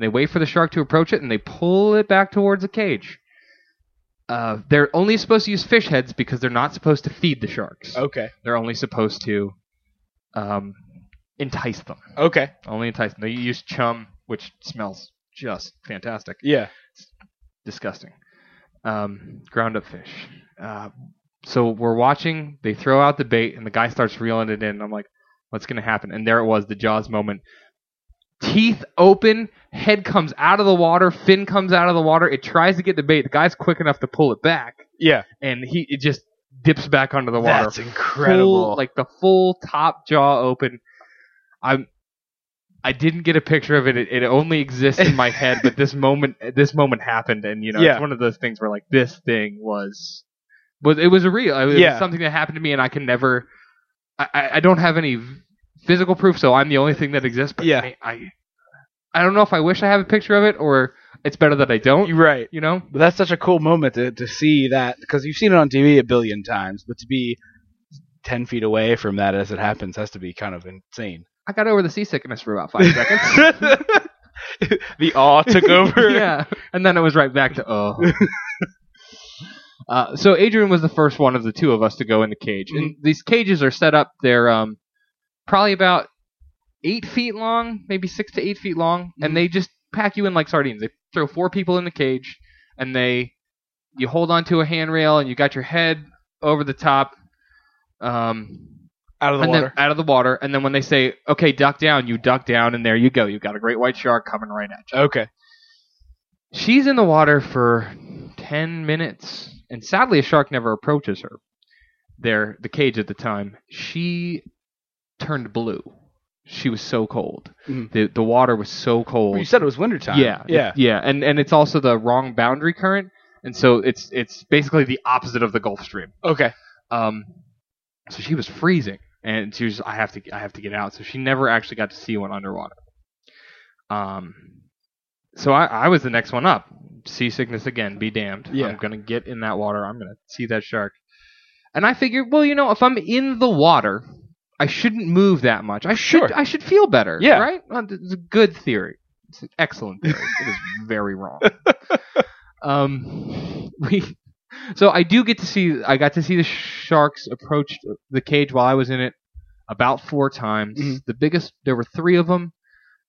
and they wait for the shark to approach it, and they pull it back towards the cage. uh, they're only supposed to use fish heads because they're not supposed to feed the sharks. Okay. They're only supposed to um, entice them. Okay. Only entice them. They use chum, which smells just fantastic. Yeah. Disgusting. Um, ground up fish. Uh, so we're watching. They throw out the bait, and the guy starts reeling it in. I'm like, what's going to happen? And there it was, the Jaws moment. Teeth open, head comes out of the water, fin comes out of the water. It tries to get the bait. The guy's quick enough to pull it back, Yeah. and he it just dips back under the water. That's incredible. Full, like the full top jaw open. I'm. I didn't get a picture of it. It, it only exists in my head. But this moment, this moment happened, and you know, Yeah. it's one of those things where like this thing was, was it was a real. It was Yeah. something that happened to me, and I can never. I, I don't have any physical proof, so I'm the only thing that exists. But Yeah. I, I, I don't know if I wish I have a picture of it, or it's better that I don't. You're right. You know, But that's such a cool moment to, to see that because you've seen it on TV a billion times, but to be ten feet away from that as it happens has to be kind of insane. I got over the seasickness for about five seconds. the awe took over. yeah, and then it was right back to oh. uh, so Adrian was the first one of the two of us to go in the cage, and these cages are set up. They're um, probably about eight feet long, maybe six to eight feet long, Mhm. and they just pack you in like sardines. They throw four people in the cage, and they you hold onto a handrail, and you got your head over the top. Um, Out of the water. then out of the water, and then when they say, "Okay, duck down," you duck down, and there you go. You've got a great white shark coming right at you. okay. She's in the water for 10 minutes, and sadly, a shark never approaches her. There, the cage at the time, she turned blue. She was so cold. Mhm. The the water was so cold. Well, you said it was wintertime. yeah, Yeah. it- yeah, and and it's also the wrong boundary current, and so it's it's basically the opposite of the Gulf Stream. Okay. Um, so she was freezing, and she was I have to I have to get out. So she never actually got to see one underwater. Um, so I, I was the next one up. Seasickness again, be damned. Yeah. I'm gonna get in that water. I'm gonna see that shark. And I figured, well, you know, if I'm in the water, I shouldn't move that much. I should Sure. I should feel better. Yeah. Right? Uh, It's a good theory. It's an excellent theory. it is very wrong. um, we so I do get to see. I got to see the sharks approach the cage while I was in it about four times. Mhm. The biggest, there were three of them.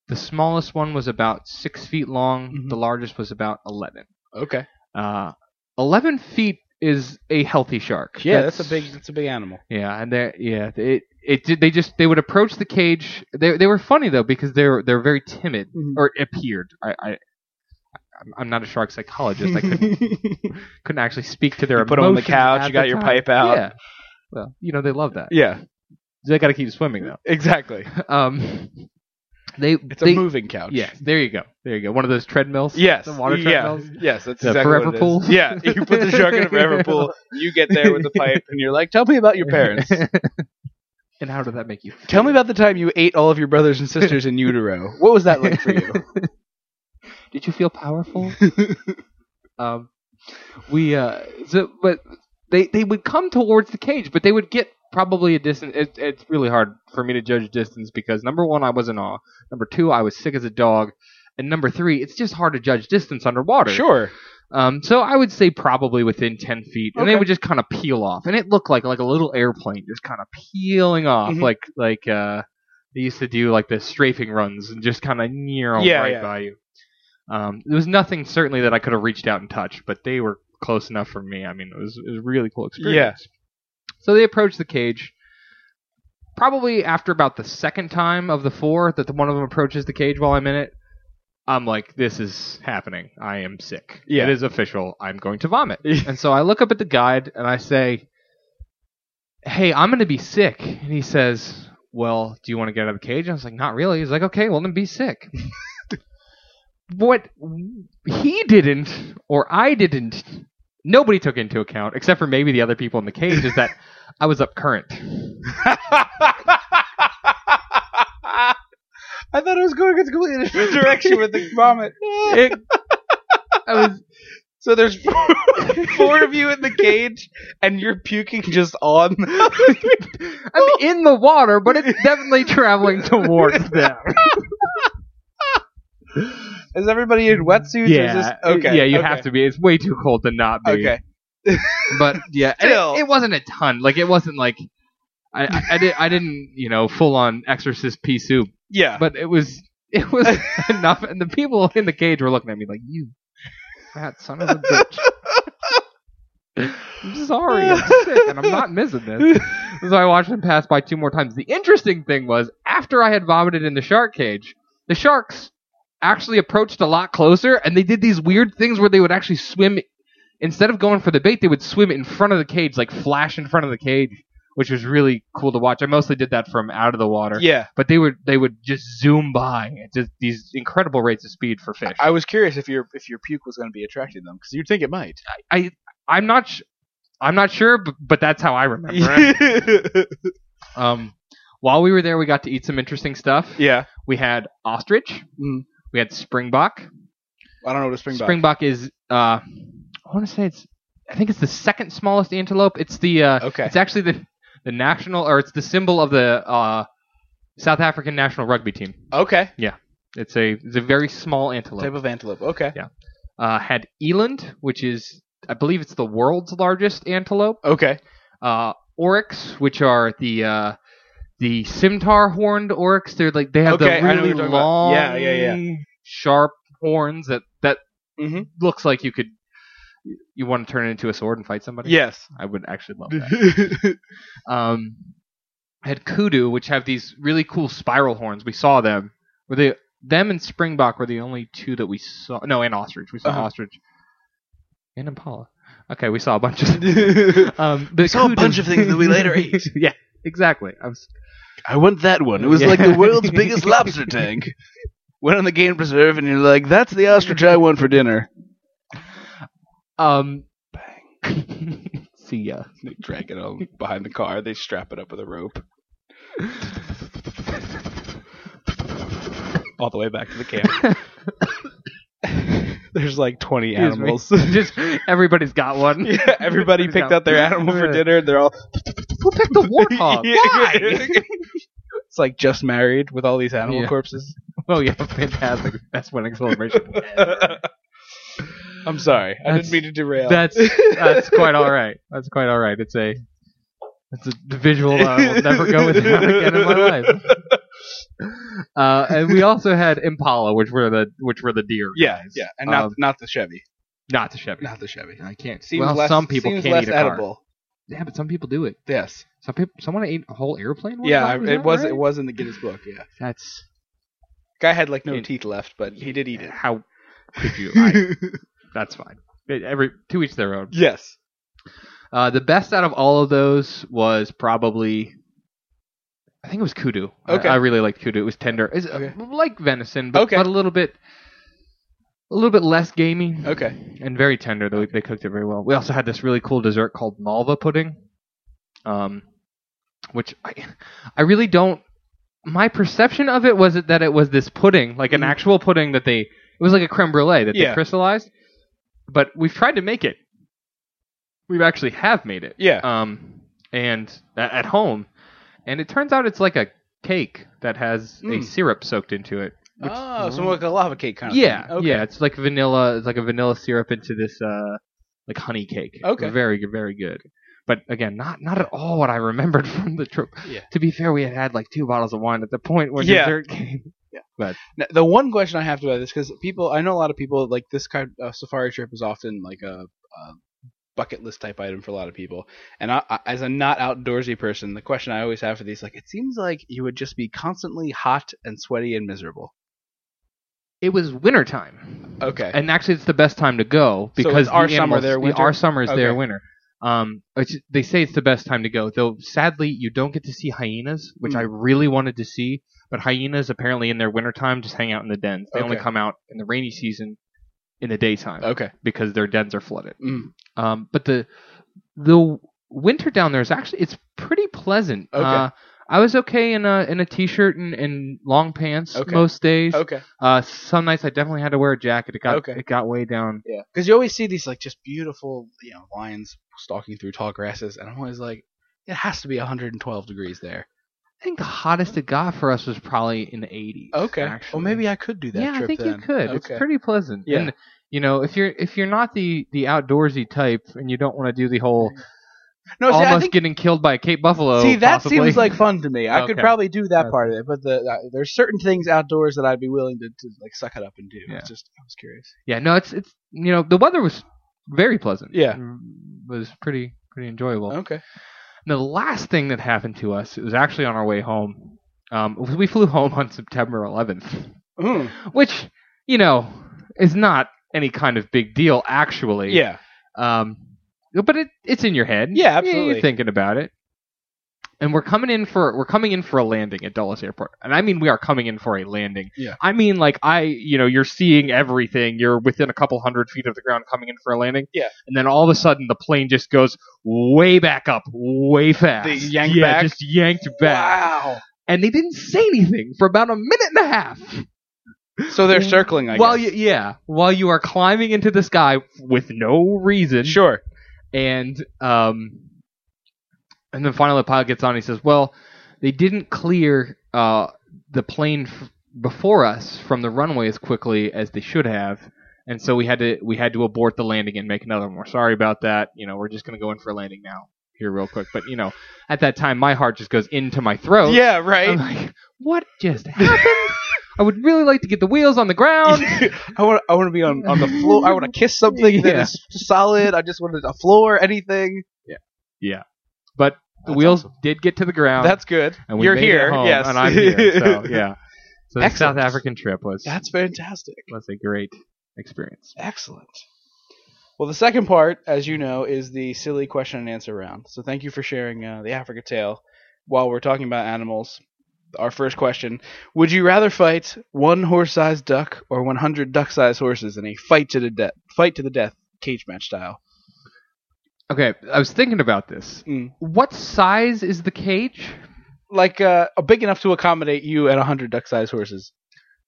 The smallest one was about six feet long. Mhm. The largest was about eleven. Okay. Uh, eleven feet is a healthy shark. Yeah, that's, a big that's a big animal. Yeah, and they yeah, it it did. They just they would approach the cage. They they were funny though because they're they're very timid Mhm. or appeared. I. I I'm- not a shark psychologist. I couldn't couldn't actually speak to their You put 'em on the couch, you got your time. pipe out. Yeah. Well, you know they love that. yeah. They got to keep swimming though. Exactly. Um, they It's they, a moving couch. Yes, there you go. There you go. One of those treadmills. Yes. The water yeah. treadmills. Yes, that's The exactly forever what it is. pool? Yeah, you put the shark in a forever pool. You get there with the pipe, and you're like, "Tell me about your parents. and how did that make you? Feel? Tell me about the time you ate all of your brothers and sisters in utero. What was that like for you?" Did you feel powerful? um, we uh, so but they they would come towards the cage, but they would get probably a distance. It, it's really hard for me to judge distance because number one, I was in awe. Number two, I was sick as a dog. And number three, it's just hard to judge distance underwater. Sure. Um, so I would say probably within ten feet, and they would just kind of peel off, and it looked like like a little airplane just kind of peeling off, Mhm. like like uh, they used to do like the strafing runs and just kind of near Yeah, right yeah. by you. Um, there was nothing certainly that I could have reached out and touched, but they were close enough for me. I mean, it was it was a really cool experience. So they approach the cage. Probably after about the second time of the four that the one of them approaches the cage while I'm in it, I'm like, this is happening. I am sick. Yeah. It is official. I'm going to vomit. and so I look up at the guide and I say, Hey, I'm going to be sick. And he says, Well, do you want to get out of the cage? I was like, Not really. He's like, Okay, well, then be sick. what he didn't, or I didn't, nobody took into account, except for maybe the other people in the cage, is that I was up current. I thought it was going in a completely different direction with the vomit. It- I was So there's four, four of you in the cage, and you're puking just on. I'm in the water, but it's definitely traveling towards them. Is everybody in wetsuits? This, okay. yeah, you okay. have to be. It's way too cold to not be. Okay. but yeah, it, it wasn't a ton. Like it wasn't like I I, I, did, I didn't you know full on Exorcist pea soup, Yeah. but it was it was enough. And the people in the cage were looking at me like you fat son of a bitch. I'm sorry, I'm sick, and I'm not missing this. So I watched them pass by two more times. The interesting thing was, after I had vomited in the shark cage, the sharks actually approached a lot closer, and they did these weird things where they would actually swim. Instead of going for the bait, they would swim in front of the cage, like flash in front of the cage, which was really cool to watch. I mostly did that from out of the water, yeah. but they would they would just zoom by at just these incredible rates of speed for fish. I was curious if your if your puke was going to be attracting them because you'd think it might. I I'm not sh- I'm not sure, but, but that's how I remember it. Um, while we were there, we got to eat some interesting stuff. yeah. We had ostrich. Mm. We had springbok. I don't know what a springbok. Springbok is uh, I want to say it's I think it's the second smallest antelope. It's the uh, Okay. it's actually the the national or it's the symbol of the uh, South African national rugby team. Okay. Yeah. It's a it's a very small antelope. Type of antelope. Okay. Yeah. Uh, had eland, which is I believe it's the world's largest antelope. Okay. Uh, oryx, which are the uh, the scimitar horned oryx. They're like they have Okay, I the know what really you're talking about. long, Yeah, yeah, sharp horns that that Mhm. looks like you could you want to turn it into a sword and fight somebody. Yes. I would actually love that. um, had kudu, which have these really cool spiral horns. We saw them. Were they them and springbok were the only two that we saw? No, and ostrich. We saw Uh-huh. ostrich and impala. Okay, we saw a bunch of. Um, but We saw a kudu- bunch of things that we later ate. yeah, exactly. I was. I want that one. It was Yeah. like the world's biggest lobster tank. Went on the game preserve, and you're like, "That's the ostrich I want for dinner." Um, Bang. see ya. They drag it on behind the car. They strap it up with a rope. All the way back to the camp. There's like 20 Excuse animals. Just everybody's got one. yeah, everybody Everybody's picked got- out their animal for Yeah. dinner. They're all. Who picked the warthog? Why? it's like just married with all these animal Yeah. corpses. oh yeah, fantastic. Best wedding celebration. I'm sorry. I That's- didn't mean to derail. That's that's quite all right. That's quite all right. It's a it's a visual I will never go without again in my life. Uh, and we also had Impala, which were the which were the deer. Yeah, guys. yeah, and not Um, not the Chevy. not the Chevy. Not the Chevy. I can't. Seems well, less, some people seems can't less eat a car. edible. Yeah, but some people do it. Yes. Some people, someone ate a whole airplane. One Yeah, time? It was right? it was in the Guinness book. Yeah. That's Guy had like no It- teeth left, but he did eat it. How could you? I, that's fine. Every to each their own. yes. Uh, the best out of all of those was probably, I think it was kudu. Okay. I, really liked kudu. It was tender, it's uh, Okay. like venison, but, Okay. but a little bit, a little bit less gamey Okay. and very tender. They, they cooked it very well. We also had this really cool dessert called malva pudding, um, which I, I really don't. My perception of it was that it was this pudding, like an Mhm. actual pudding that they. It was like a creme brulee that Yeah. they crystallized, but we've tried to make it. We actually have made it Yeah. um, and a- at home, and it turns out it's like a cake that has a Mm. syrup soaked into it. Which- oh, so like a lava cake kind of yeah, thing. Okay. yeah, it's like vanilla. It's like a vanilla syrup into this uh, like honey cake. Okay. very good, very good. But again, not not at all what I remembered from the trip. Yeah. To be fair, we had had like two bottles of wine at the point where Yeah. dessert came. Yeah. Now, the one question I have to about this because people, I know a lot of people like this kind of uh, safari trip is often like a, a bucket list type item for a lot of people. And I, I, as a not outdoorsy person, the question I always have for these, like, it seems like you would just be constantly hot and sweaty and miserable. It was wintertime. Okay. and actually it's the best time to go because it's our the summer, their winter? our summer is their Okay. winter. Um, they say it's the best time to go, though. Sadly, you don't get to see hyenas, which Hmm. I really wanted to see. But hyenas, apparently, in their wintertime, just hang out in the dens. They only come out in the rainy season in the daytime okay. because their dens are flooded. Mm. Um, but the the winter down there is actually it's pretty pleasant. Okay. Uh, I was okay in a in a t-shirt and, and long pants Okay. most days. Okay. Uh, some nights I definitely had to wear a jacket. It got Okay. it got way down. Yeah. Because you always see these like just beautiful, you know, lions stalking through tall grasses, and I'm always like, it has to be 112 degrees there. I think the hottest it got for us was probably in the 80s. Okay. Actually. Well, maybe I could do that. yeah, I trip think then. you could. It's Okay. pretty pleasant. Yeah. And you know, if you're if you're not the the outdoorsy type and you don't want to do the whole No, see, I almost think, getting killed by a Cape buffalo, see that possibly. seems like fun to me. I could Okay. probably do that part of it, but the uh, there's certain things outdoors that I'd be willing to, to like suck it up and do. Yeah. It's just I was curious. yeah, no, it's it's you know the weather was very pleasant. Yeah. Mm, was pretty pretty enjoyable. Okay. And the last thing that happened to us, it was actually on our way home. Um, was we flew home on September 11th, Mm. which you know is not any kind of big deal actually. Yeah. Um, but it it's in your head. Yeah, absolutely. You're thinking about it. And we're coming in for we're coming in for a landing at Dulles Airport, and I mean we are coming in for a landing. Yeah. I mean like I you know you're seeing everything. You're within a couple hundred feet of the ground coming in for a landing. Yeah. And then all of a sudden the plane just goes way back up, way fast. They yank yeah, back? just yanked back. Wow. And they didn't say anything for about a minute and a half. So they're circling. I while guess. you yeah while you are climbing into the sky with no reason sure. And um, and then finally the pilot gets on. And he says, "Well, they didn't clear uh, the plane f- before us from the runway as quickly as they should have, and so we had to we had to abort the landing and make another one. We're sorry about that. You know, we're just going to go in for a landing now here real quick. But you know, at that time, my heart just goes into my throat. Yeah. Right. I'm like, what just happened? I would really like to get the wheels on the ground. I want. I want to be on, on the floor. I want to kiss something that Yeah. is solid. I just wanted a floor. Anything. Yeah, yeah. But the That's wheels awesome. did get to the ground. That's good. and You're here. home, yes. and I'm here. So yeah. So the. South African trip was That's fantastic. was a great experience. Excellent. Well, the second part, as you know, is the silly question and answer round. So thank you for sharing uh, the Africa tale. While we're talking about animals, our first question: Would you rather fight one horse-sized duck or 100 duck-sized horses in a fight to the death, fight to the death, cage match style? Okay, I was thinking about this. Mm. What size is the cage? Like uh, big enough to accommodate you and 100 duck-sized horses.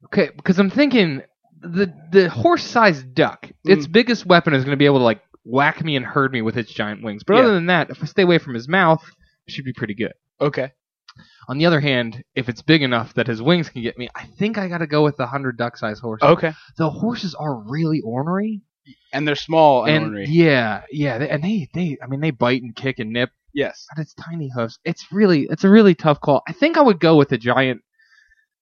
Okay, because I'm thinking the the horse-sized duck, its biggest weapon is going to be able to like whack me and herd me with its giant wings. But Yeah. other than that, if I stay away from his mouth, it should be pretty good. Okay. On the other hand, if it's big enough that his wings can get me, I think I got to go with the hundred duck-sized horse. Okay. The horses are really ornery. And they're small and, and ornery. yeah, yeah, they, and they, they, I mean, they bite and kick and nip, Yes. but it's tiny hoofs. It's really, it's a really tough call. I think I would go with the giant,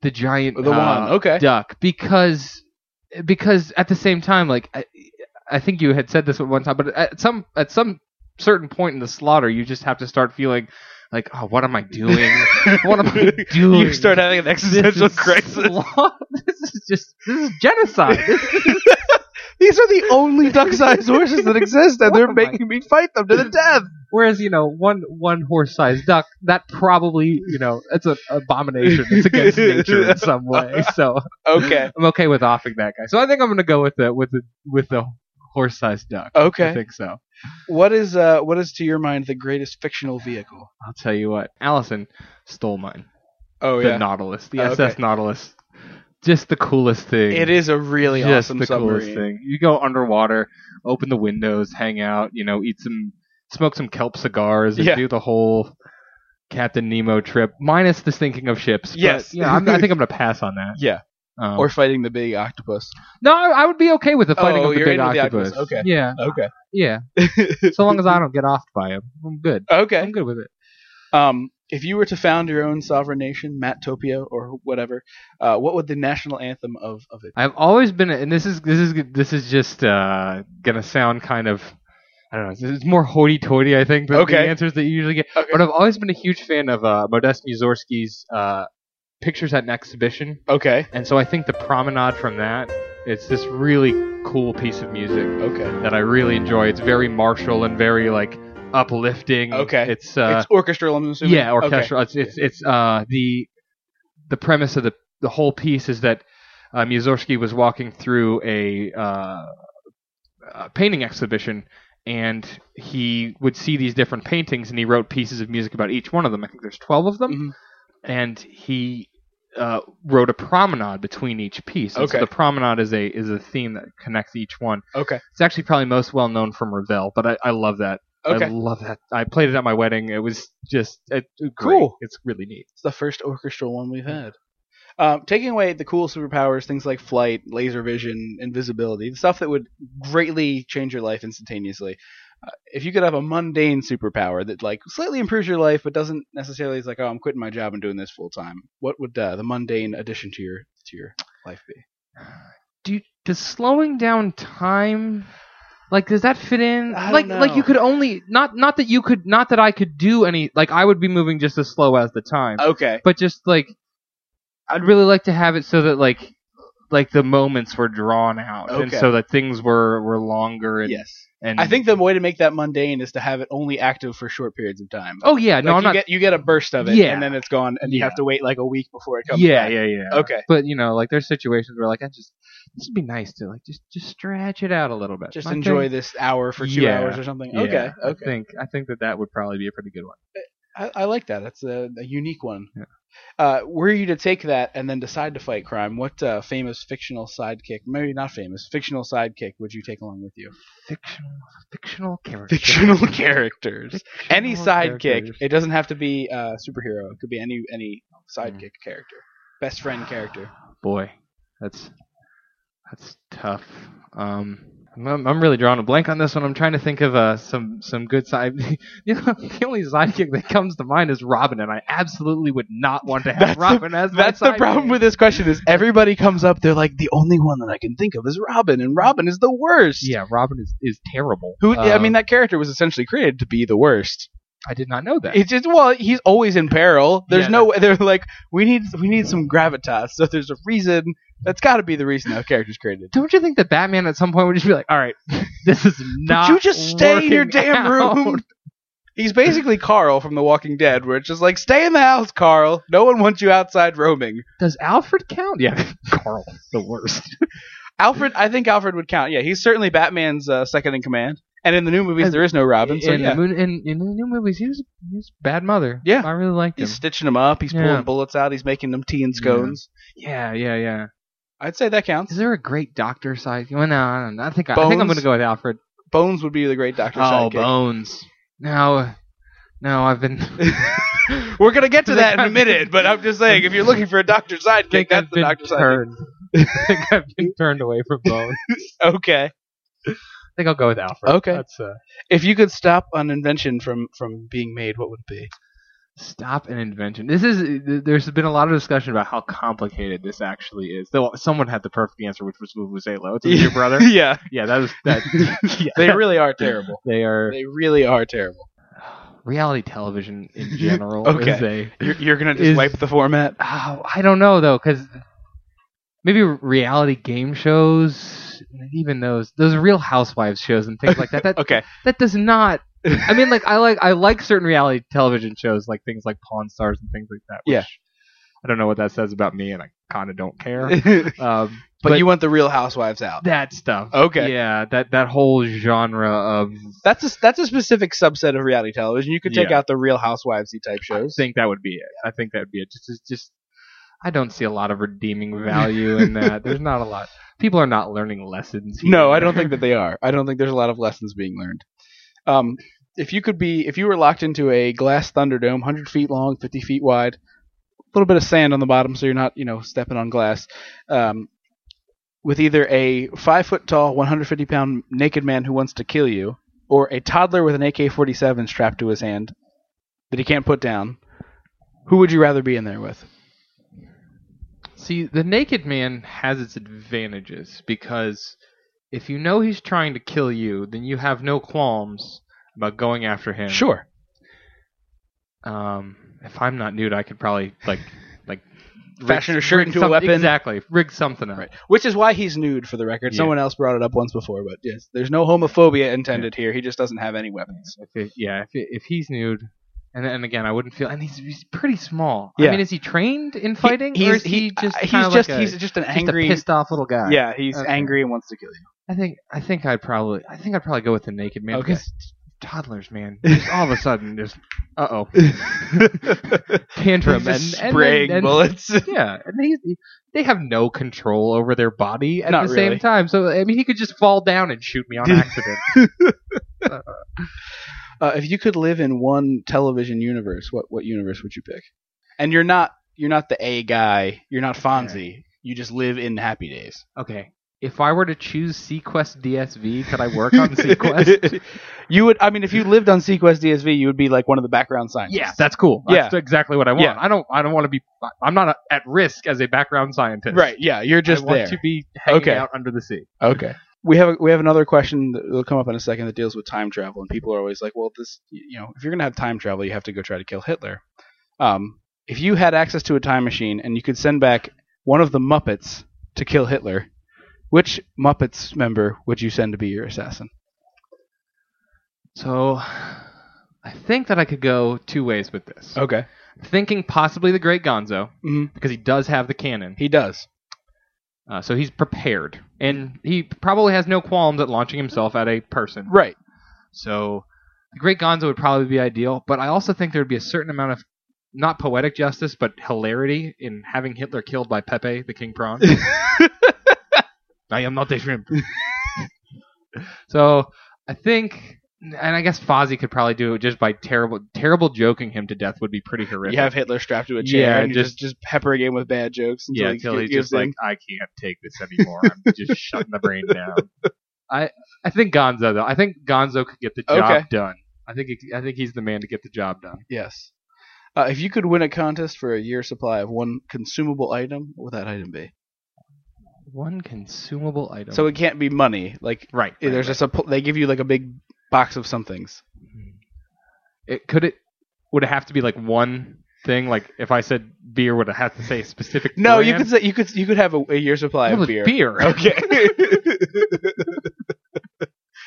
the giant, The uh, one. Okay. duck because, because at the same time, like, I, I think you had said this at one time, but at some, at some certain point in the slaughter, you just have to start feeling like, oh, what am I doing? what am I doing? You start having an existential is crisis. sla- this is just, this is genocide. These are the only duck-sized horses that exist, and What they're am I- making me fight them to the death. Whereas you know one one horse sized duck that probably you know it's an abomination. It's against nature in some way. So Okay. I'm okay with offing that guy. So I think I'm gonna go with the with the with the horse sized duck. Okay, I think so. What is uh what is to your mind the greatest fictional vehicle? I'll tell you what. Allison stole mine. Oh the Nautilus, the Oh, SS okay. Nautilus. Just the coolest thing. It is a really just awesome the coolest submarine. thing. You go underwater, open the windows, hang out, you know, eat some, smoke some kelp cigars, and Yeah. do the whole Captain Nemo trip, minus the sinking of ships. But, Yes. yeah, I'm, I think I'm gonna pass on that. Yeah. Um, Or fighting the big octopus. no, I, I would be okay with the fighting Oh, of the you're big into the octopus. octopus. Okay. Yeah, Okay. Yeah. so long as I don't get offed by him, I'm good. okay. I'm good with it. Um, if you were to found your own sovereign nation, Mattopia or whatever, uh, what would the national anthem of, of it? I've always been, and this is this is this is just uh, gonna sound kind of, I don't know, it's more hoity-toity, I think, than Okay. the answers that you usually get. Okay. But I've always been a huge fan of uh, Modest Mussorgsky's uh, pictures at an exhibition, Okay. and so I think the promenade from that, it's this really cool piece of music Okay. that I really enjoy. It's very martial and very like uplifting. Okay. it's uh, it's orchestral, I'm assuming. yeah, orchestral. It's it's it's uh the the premise of the the whole piece is that uh, Mussorgsky was walking through a, uh, a painting exhibition and he would see these different paintings and he wrote pieces of music about each one of them. I think there's 12 of them, Mhm. and he uh, wrote a promenade between each piece. And Okay. So the promenade is a is a theme that connects each one. Okay. It's actually probably most well known from Ravel, but I, I love that. Okay. I love that. I played it at my wedding. It was just it, it- Cool. Great. It's really neat. It's the first orchestral one we've had. Um, taking away the cool superpowers, things like flight, laser vision, invisibility, the stuff that would greatly change your life instantaneously. If you could have a mundane superpower that like slightly improves your life, but doesn't necessarily is like, oh, I'm quitting my job and doing this full time. What would uh, the mundane addition to your to your life be? Do does slowing down time like does that fit in? I like like you could only not not that you could not that I could do any like I would be moving just as slow as the time. Okay. But just like I'd really like to have it so that like like the moments were drawn out and so that things were were longer and Yes. And I think the way to make that mundane is to have it only active for short periods of time. Oh yeah, no Like, I'm you not get you get a burst of it, Yeah. and then it's gone, and you Yeah. have to wait like a week before it comes. Yeah, back. yeah, yeah. Okay. But you know, like there's situations where like I just this would be nice to like just just stretch it out a little bit. Just enjoy this hour for two Yeah. hours or something. yeah, okay. I think I think that that would probably be a pretty good one. I, I like that. That's a, a unique one. Uh, were you to take that and then decide to fight crime, what uh, famous fictional sidekick, maybe not famous, fictional sidekick would you take along with you? Fictional fictional character. Fictional characters. Any sidekick. characters. It doesn't have to be a superhero. It could be any any Mm. sidekick character, best friend character. Boy, that's that's tough. Um, I'm, I'm really drawing a blank on this one. I'm trying to think of uh, some some good side. you know, the only sidekick that comes to mind is Robin, and I absolutely would not want to have That's the- Robin as my That's the problem with this question is everybody comes up. They're like the only one that I can think of is Robin, and Robin is the worst. Yeah, Robin is is terrible. Who? I Um, mean, that character was essentially created to be the worst. I did not know that. It's just well, he's always in peril. There's Yeah, no way. They're like, we need we need some gravitas. So there's a reason. That's got to be the reason that character's created. Don't you think that Batman at some point would just be like, "All right, this is not." You just stay in your damn out." room. He's basically Carl from The Walking Dead, where it's just like, stay in the house, Carl. No one wants you outside roaming. Does Alfred count? Yeah, Carl, the worst. Alfred, I think Alfred would count. Yeah, he's certainly Batman's uh, second in command. And in the new movies, And- there is no Robin. So in, yeah, the moon, in, in the new movies, he was he bad mother. Yeah. I really liked him. he's stitching them up. He's Yeah. pulling bullets out. He's making them tea and scones. Yeah, yeah, yeah. I'd say that counts. Is there a great doctor side? Well, no, I don't know. I think I, I think I'm going to go with Alfred. Bones would be the great Doctor side. Oh, Sidekick. Bones. No, no, I've been. We're gonna get to that in a minute, but I'm just saying, if you're looking for a Doctor Sidekick, that's I've the Doctor Sidekick. I think I've been turned away from Bones. Okay. I think I'll go with Alfred. Okay. That's uh, If you could stop an invention from from being made, what would it be? Stop an invention. This is. There's been a lot of discussion about how complicated this actually is. Though someone had the perfect answer, which was Vuvuzela. It's your brother. yeah. Yeah, that was that. yeah. They really are terrible. They are They really are terrible. reality television in general. Okay. Is a, You're, you're gonna just Is- wipe the format. oh, I don't know though, because maybe reality game shows, even those those Real Housewives shows and things like that. That Okay. that does not. I mean, like I like I like certain reality television shows, like things like Pawn Stars and things like that. Which Yeah. I don't know what that says about me, and I kind of don't care. but, Um, you want the Real Housewives out. that stuff. Okay. Yeah, that that whole genre of That's a that's a specific subset of reality television. You could take Yeah. out the Real Housewivesy type shows. I think that would be it. I think that would be it. Just, just, just I don't see a lot of redeeming value in that. There's not a lot. People are not learning lessons. Here. No, I don't think that they are. I don't think there's a lot of lessons being learned. Um, if you could be, if you were locked into a glass Thunderdome, 100 feet long, 50 feet wide, a little bit of sand on the bottom, so you're not, you know, stepping on glass, um, with either a five foot tall, 150 pound naked man who wants to kill you, or a toddler with an AK-47 strapped to his hand that he can't put down, who would you rather be in there with? See, the naked man has its advantages because if you know he's trying to kill you, then you have no qualms about going after him. Sure. Um, if I'm not nude, I could probably like like Fashion rig- a shirt rig into a some- weapon. Exactly, rig something up. Right. Which is why he's nude for the record. Yeah. Someone else brought it up once before, but yes, there's no homophobia intended here. He just doesn't have any weapons. If it, yeah, if it, if he's nude, and and again, I wouldn't feel. And he's he's pretty small. Yeah. I mean, is he trained in fighting, or he's is he, just uh, he's just like a, he's just an just angry a pissed off little guy? Yeah, he's Okay. angry and wants to kill you. I think I think I'd probably I think I'd probably go with the naked man Okay. because toddlers, man, just all of a sudden just uh oh tantrum and, Just and spraying and, and, bullets. Yeah, and they they have no control over their body at Not the really. same time. So I mean, he could just fall down and shoot me on accident. Uh, if you could live in one television universe, what what universe would you pick? And you're not you're not the A guy. You're not Fonzie. You just live in Happy Days. Okay. If I were to choose seaQuest DSV, could I work on seaQuest? you would. I mean, if you lived on seaQuest DSV, you would be like one of the background scientists. yeah, that's cool. That's Yeah. exactly what I want. Yeah. I don't. I don't want to be. I'm not at risk as a background scientist. right. Yeah, you're just I want there. to be hanging Okay. out under the sea. Okay. We have we have another question that will come up in a second that deals with time travel, and people are always like, "Well, this, you know, if you're gonna have time travel, you have to go try to kill Hitler." Um, if you had access to a time machine and you could send back one of the Muppets to kill Hitler, which Muppets member would you send to be your assassin? So, I think that I could go two ways with this. Okay. Thinking possibly the Great Gonzo hmm because he does have the cannon, He does. uh, so he's prepared, and he probably has no qualms at launching himself at a person. Right. So the Great Gonzo would probably be ideal, but I also think there would be a certain amount of not poetic justice, but hilarity in having Hitler killed by Pepe, the king prawn. I am not a shrimp. so I think, and I guess Fozzie could probably do it just by terrible, terrible joking him to death would be pretty horrific. You have Hitler strapped to a chair Yeah, and you just just- just peppering him with bad jokes until yeah, he until he's gives just like. I can't take this anymore. I'm just shutting the brain down. I I think Gonzo though. I think Gonzo could get the job Okay. done. I think he, I think he's the man to get the job done. Yes. Uh, if you could win a contest for a year supply of one consumable item, what would that item be? One consumable item. So it can't be money. Like right, right, there's right. just a pl- they give you like a big box of some things. Mm-hmm. it could it would it have to be like one thing? Like if I said beer, would it have to say a specific? No, you could say you could you could have a, a year supply of it's beer. beer. Okay.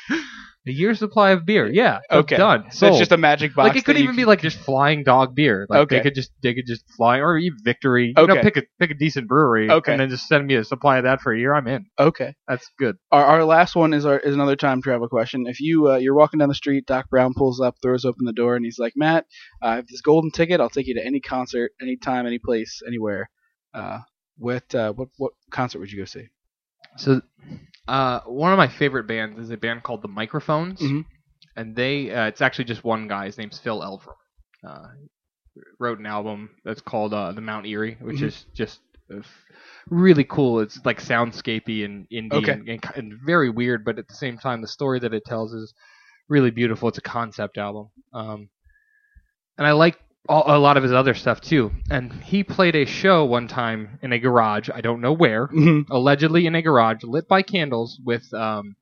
a year supply of beer. Yeah. okay. Done. So it's just a magic box. like it could even be like just flying dog beer. Like Okay. they could just they could just fly or even Victory. Okay. You know, pick a pick a decent brewery. Okay. And then just send me a supply of that for a year. I'm in. Okay. That's good. Our, our last one is our is another time travel question. If you uh, you're walking down the street, Doc Brown pulls up, throws open the door, and he's like, "Matt, I have this golden ticket. I'll take you to any concert, anytime, any place, anywhere." Uh, what uh, what what concert would you go see? So, uh, one of my favorite bands is a band called the Microphones, Mhm. and they uh, it's actually just one guy. His name's Phil Elverum. Uh, wrote an album that's called uh, the Mount Eerie, which Mhm. is just uh, really cool. It's like soundscapey and indie Okay. and, and, and very weird, but at the same time, the story that it tells is really beautiful. It's a concept album, um, and I like a lot of his other stuff too. And he played a show one time in a garage. I don't know where Mhm. allegedly in a garage lit by candles with um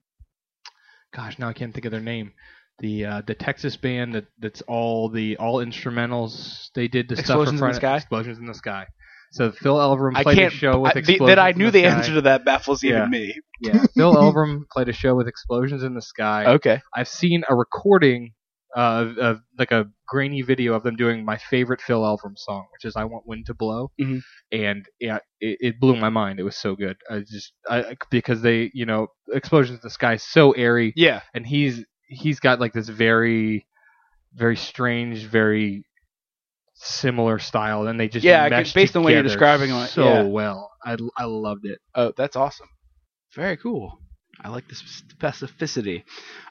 gosh now I can't think of their name the uh, the Texas band that that's all the all instrumentals they did the Explosions stuff in the Sky? explosions in the sky so Phil Elverum played a show with I- the- explosions that I in knew the, the, answer to that baffles even Yeah. me. yeah Phil Elverum played a show with explosions in the sky Okay. I've seen a recording uh, of like a grainy video of them doing my favorite Phil Elverum song, which is "I Want Wind to Blow," Mhm. and yeah, it, it blew my mind. It was so good. I just I, because they, you know, explosions in the sky is so airy, Yeah. and he's he's got like this very, very strange, very similar style, and they just Yeah, I mesh could- based on what you're together describing, so yeah. well. I I loved it. Oh, that's awesome. Very cool. I like the specificity.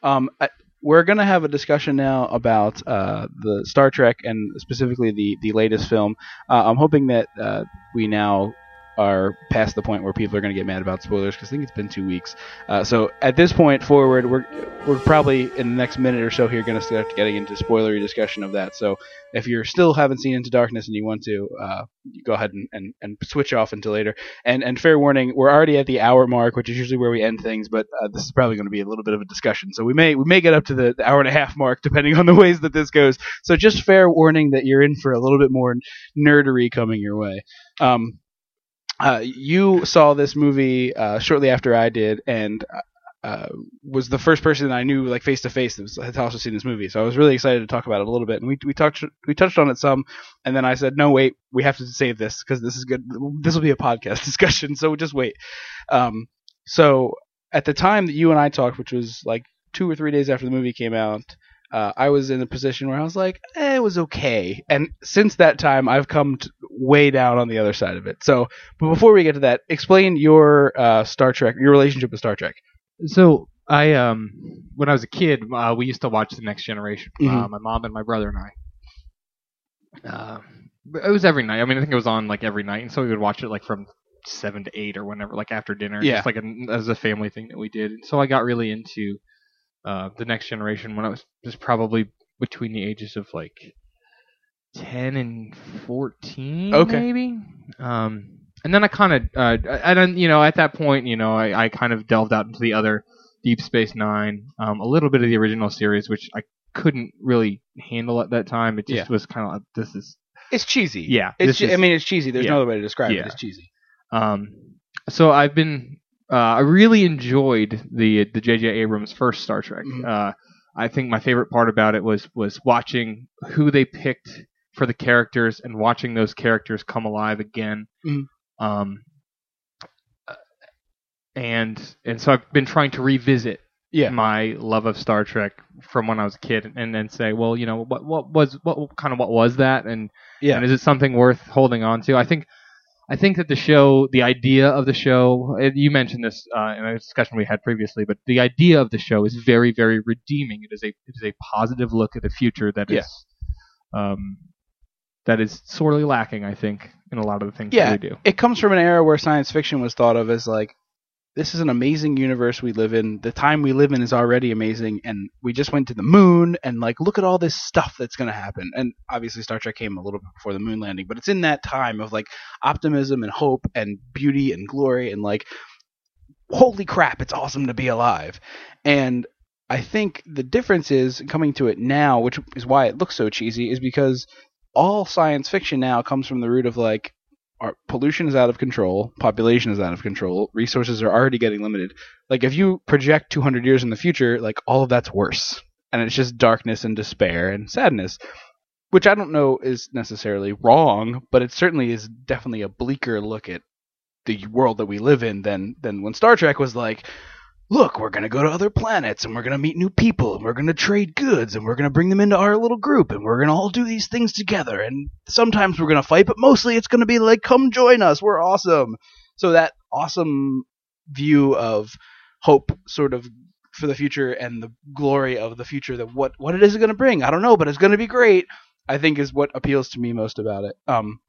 Um, I, we're gonna have a discussion now about uh, the Star Trek and specifically the the latest film. Uh, I'm hoping that uh, we now are past the point where people are going to get mad about spoilers because I think it's been two weeks. Uh, so at this point forward, we're we're probably in the next minute or so here going to start getting into spoilery discussion of that. So if you're still haven't seen Into Darkness and you want to, uh, go ahead and, and, and switch off until later. And and fair warning, we're already at the hour mark, which is usually where we end things, but uh, this is probably going to be a little bit of a discussion. So we may we may get up to the, the hour and a half mark depending on the ways that this goes. So just fair warning that you're in for a little bit more nerdery coming your way. Um, uh, you saw this movie uh, shortly after I did, and uh, was the first person I knew like face to face that had also seen this movie. So I was really excited to talk about it a little bit, and we we touched we touched on it some, and then I said, no, wait, we have to save this because this is good. This will be a podcast discussion, so just wait. Um, so at the time that you and I talked, which was like two or three days after the movie came out. Uh, I was in a position where I was like, eh, it was okay. And since that time, I've come t- way down on the other side of it. So, but before we get to that, explain your uh, Star Trek, your relationship with Star Trek. So I um when I was a kid, uh, we used to watch The Next Generation. Mhm. Uh, my mom and my brother and I. Uh, it was every night. I mean, I think it was on like every night, and so we would watch it like from seven to eight or whenever, like after dinner. Yeah. just like a, as a family thing that we did. And so I got really into uh, the next generation when I was just probably between the ages of like ten and fourteen, Okay. maybe. Um, and then I kind of, uh, I don't, you know, at that point, you know, I, I kind of delved out into the other Deep Space Nine, um, a little bit of the original series, which I couldn't really handle at that time. It just Yeah. was kind of like, this is, It's cheesy. yeah, It's che- is- I mean, it's cheesy. There's yeah. no other way to describe Yeah. it. It's cheesy. Um, so I've been, uh, I really enjoyed the the J.J. Abrams first Star Trek. Mhm. Uh, I think my favorite part about it was was watching who they picked for the characters and watching those characters come alive again. Mhm. Um, and and so I've been trying to revisit Yeah. my love of Star Trek from when I was a kid, and then say, well, you know, what what was what kind of what was that, and Yeah. and is it something worth holding on to? I think I think that the show, the idea of the show, you mentioned this uh, in a discussion we had previously, but the idea of the show is very, very redeeming. It is a it is a positive look at the future that is um, that is sorely lacking, I think, in a lot of the things Yeah. that we do. it comes from an era where science fiction was thought of as like this is an amazing universe we live in the time we live in is already amazing and we just went to the moon and like look at all this stuff that's going to happen and obviously star trek came a little bit before the moon landing but it's in that time of like optimism and hope and beauty and glory and like holy crap it's awesome to be alive and i think the difference is coming to it now which is why it looks so cheesy is because all science fiction now comes from the root of like our pollution is out of control, population is out of control, resources are already getting limited. Like if you project 200 years in the future, like all of that's worse, and it's just darkness and despair and sadness, which I don't know is necessarily wrong, but it certainly is definitely a bleaker look at the world that we live in than than when Star Trek was like. Look, we're going to go to other planets and we're going to meet new people and we're going to trade goods and we're going to bring them into our little group and we're going to all do these things together and sometimes we're going to fight, but mostly it's going to be like, come join us. We're awesome. So that awesome view of hope sort of for the future and the glory of the future that what, what it is going to bring. I don't know, but it's going to be great. I think is what appeals to me most about it. Um,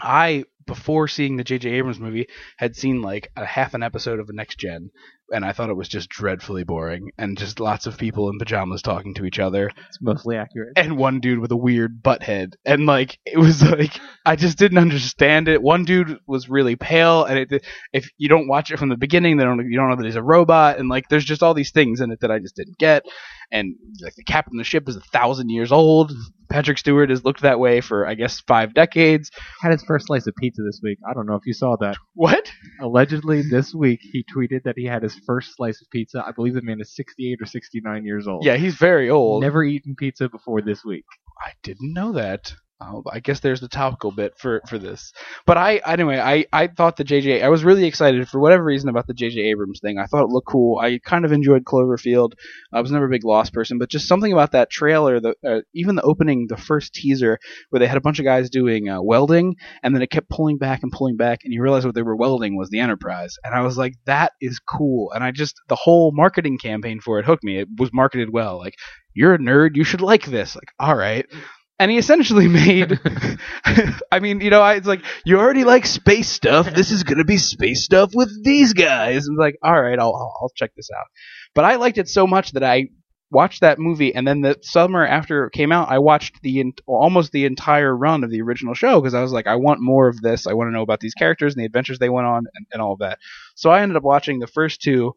I before seeing the J.J. Abrams movie had seen like a half an episode of the Next Gen, and I thought it was just dreadfully boring and just lots of people in pajamas talking to each other It's mostly accurate. and one dude with a weird butt head and like it was like i just didn't understand it one dude was really pale and it if you don't watch it from the beginning they don't you don't know that he's a robot and like there's just all these things in it that i just didn't get and like the captain of the ship is a thousand years old patrick stewart has looked that way for i guess five decades Had his first slice of pizza this week. I don't know if you saw that. what Allegedly, this week he tweeted that he had his first slice of pizza. I believe the man is 68 or 69 years old. yeah he's very old Never eaten pizza before this week. I didn't know that. Oh, I guess there's the topical bit for for this. But I anyway, I I thought the JJ I was really excited for whatever reason about the JJ Abrams thing. I thought it looked cool. I kind of enjoyed Cloverfield. I was never a big Lost person, but just something about that trailer, the uh, even the opening, the first teaser where they had a bunch of guys doing uh, welding, and then it kept pulling back and pulling back, and you realize what they were welding was the Enterprise, and I was like, that is cool. And I just the whole marketing campaign for it hooked me. It was marketed well, like you're a nerd, you should like this. Like, all right. And he essentially made, I mean, you know, I, it's like, you already like space stuff. This is going to be space stuff with these guys. And it's like, all right, I'll, I'll, I'll check this out. But I liked it so much that I watched that movie. And then the summer after it came out, I watched the, almost the entire run of the original show because I was like, I want more of this. I want to know about these characters and the adventures they went on and, and all of that. So I ended up watching the first two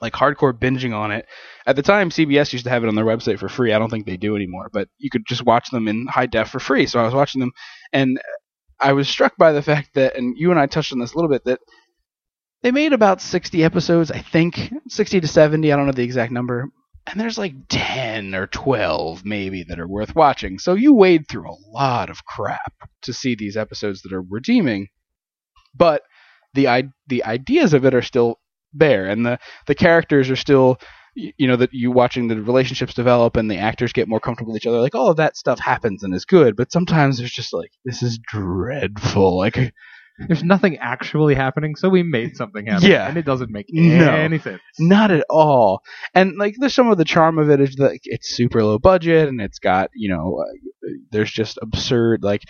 like hardcore binging on it. At the time, CBS used to have it on their website for free. I don't think they do anymore, but you could just watch them in high def for free. So I was watching them, and I was struck by the fact that, and you and I touched on this a little bit, that they made about 60 episodes, I think, 60 to 70. I don't know the exact number. And there's like 10 or 12 maybe that are worth watching. So you wade through a lot of crap to see these episodes that are redeeming. But the the ideas of it are still there and the the characters are still you know that you watching the relationships develop and the actors get more comfortable with each other like all of that stuff happens and is good but sometimes there's just like this is dreadful like There's nothing actually happening, so we made something happen. Yeah. And it doesn't make No. any sense. not at all and like there's some of the charm of it is that it's super low budget and it's got you know uh, there's just absurd like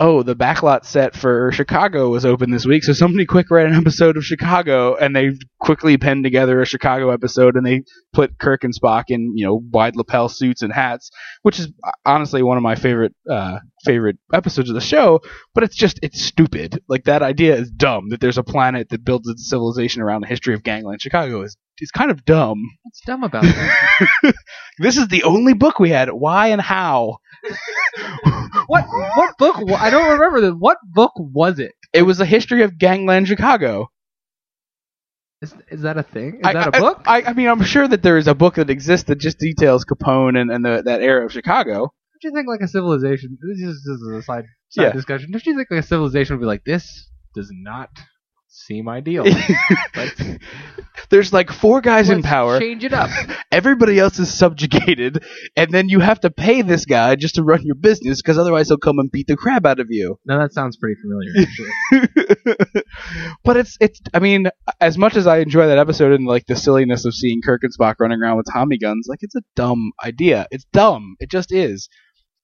oh, the backlot set for Chicago was open this week, so somebody quick write an episode of Chicago, and they quickly penned together a Chicago episode, and they put Kirk and Spock in you know wide lapel suits and hats, which is uh, honestly one of my favorite uh, favorite episodes of the show. But it's just it's stupid. Like that idea is dumb. That there's a planet that builds its civilization around the history of gangland Chicago is is kind of dumb. What's dumb about that? This is the only book we had. Why and how? what what book? I don't remember the what book was it? It was a history of gangland Chicago. Is, is that a thing? Is I- that a I- book? I, I mean, I'm sure that there is a book that exists that just details Capone and, and the, that era of Chicago. Don't you think like a civilization? This is, this is a side, side Yeah. discussion. Don't you think like a civilization would be like this? Does not seem ideal. There's like four guys in let's power. Change it up. Everybody else is subjugated, and then you have to pay this guy just to run your business because otherwise he'll come and beat the crap out of you. Now that sounds pretty familiar. Actually. but it's it's. I mean, as much as I enjoy that episode and like the silliness of seeing Kirk and Spock running around with Tommy guns, like it's a dumb idea. It's dumb. It just is.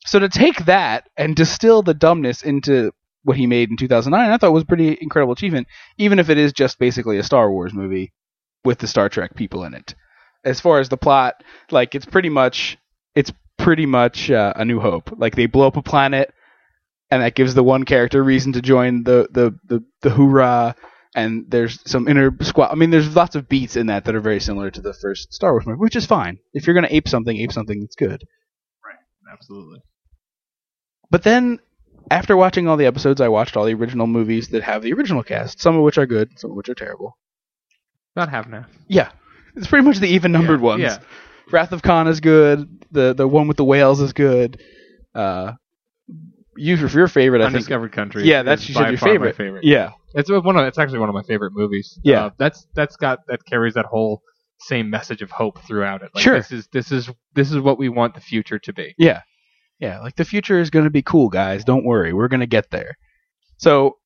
So to take that and distill the dumbness into what he made in 2009, I thought was a pretty incredible achievement, even if it is just basically a Star Wars movie with the Star Trek people in it. As far as the plot, like it's pretty much it's pretty much uh, a New Hope. Like they blow up a planet, and that gives the one character reason to join the the the, the hoorah. And there's some inner squad. I mean, there's lots of beats in that that are very similar to the first Star Wars movie, which is fine. If you're gonna ape something, ape something that's good. Right. Absolutely. But then, after watching all the episodes, I watched all the original movies that have the original cast, some of which are good, some of which are terrible. Not half and half. Yeah, it's pretty much the even numbered Yeah, ones. yeah. Wrath of Khan is good. The the one with the whales is good. Uh, you for your favorite, I think. Undiscovered Country. Yeah, that's you by said your my favorite. favorite. Yeah, It's one of it's actually one of my favorite movies. Yeah. Uh, that's that's got that carries that whole same message of hope throughout it. Like, Sure. This is this is this is what we want the future to be. yeah, yeah. Like the future is going to be cool, guys. Don't worry, we're going to get there. So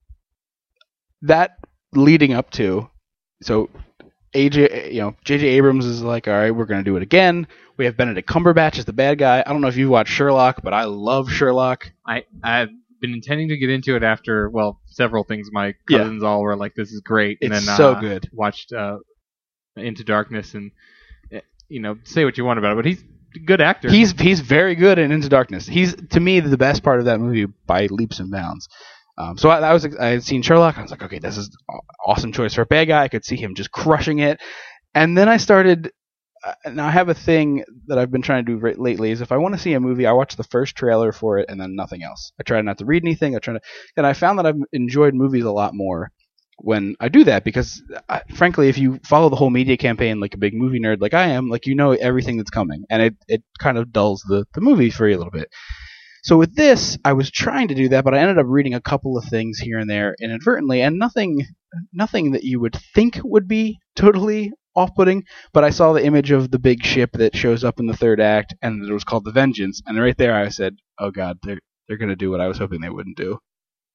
that leading up to, so AJ, you know, JJ Abrams is like, all right, we're going to do it again. We have Benedict Cumberbatch as the bad guy. I don't know if you've watched Sherlock, but I love Sherlock. I I've been intending to get into it after well several things. My Yeah. cousins all were like, "This is great," and It's then so uh, good. Watched uh, Into Darkness and eh, you know say what you want about it, but he's good actor. He's he's very good in Into Darkness. He's to me the best part of that movie by leaps and bounds. Um, so I, I was I had seen Sherlock. I was like, okay, this is awesome choice for a bad guy. I could see him just crushing it. And then I started. Uh, now I have a thing that I've been trying to do re- lately. Is if I want to see a movie, I watch the first trailer for it and then nothing else. I try not to read anything. I try to, and I found that I've enjoyed movies a lot more when I do that because, I, frankly, if you follow the whole media campaign like a big movie nerd like I am, like you know everything that's coming, and it it kind of dulls the the movie for you a little bit. So with this, I was trying to do that, but I ended up reading a couple of things here and there inadvertently, and nothing nothing that you would think would be totally off-putting. But I saw the image of the big ship that shows up in the third act, and it was called the Vengeance, and right there I said, "Oh God, they're they're gonna do what I was hoping they wouldn't do,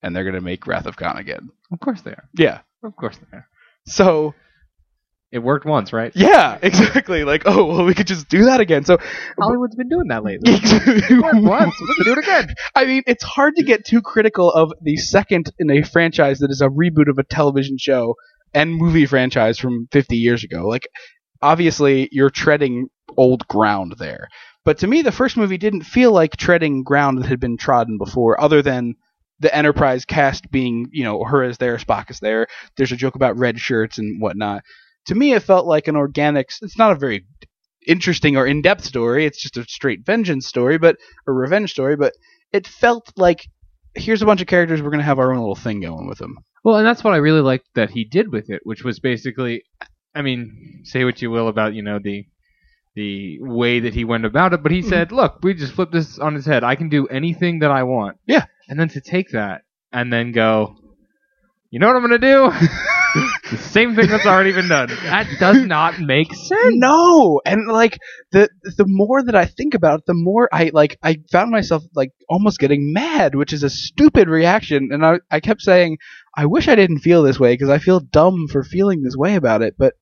and they're gonna make Wrath of Khan again." of course they are. Yeah. Of course they are. So It worked once, right? yeah, exactly. Like, oh well, we could just do that again. So Hollywood's been doing that lately. It worked once. We do it again. I mean, it's hard to get too critical of the second in a franchise that is a reboot of a television show and movie franchise from 50 years ago. Like, obviously, you're treading old ground there. But to me, the first movie didn't feel like treading ground that had been trodden before, other than the Enterprise cast being, you know, her is there, Spock is there. There's a joke about red shirts and whatnot. To me, it felt like an organic. It's not a very interesting or in-depth story. It's just a straight vengeance story, but a revenge story. But it felt like here's a bunch of characters. We're gonna have our own little thing going with them. Well, and that's what I really liked that he did with it, which was basically, I mean, say what you will about you know the the way that he went about it, but he said, mm-hmm. "Look, we just flip this on his head. I can do anything that I want." Yeah. And then to take that and then go, you know what I'm gonna do? the same thing that's already been done. That does not make sense. No, and like the the more that I think about it, the more I like I found myself like almost getting mad, which is a stupid reaction. And I I kept saying, I wish I didn't feel this way because I feel dumb for feeling this way about it. But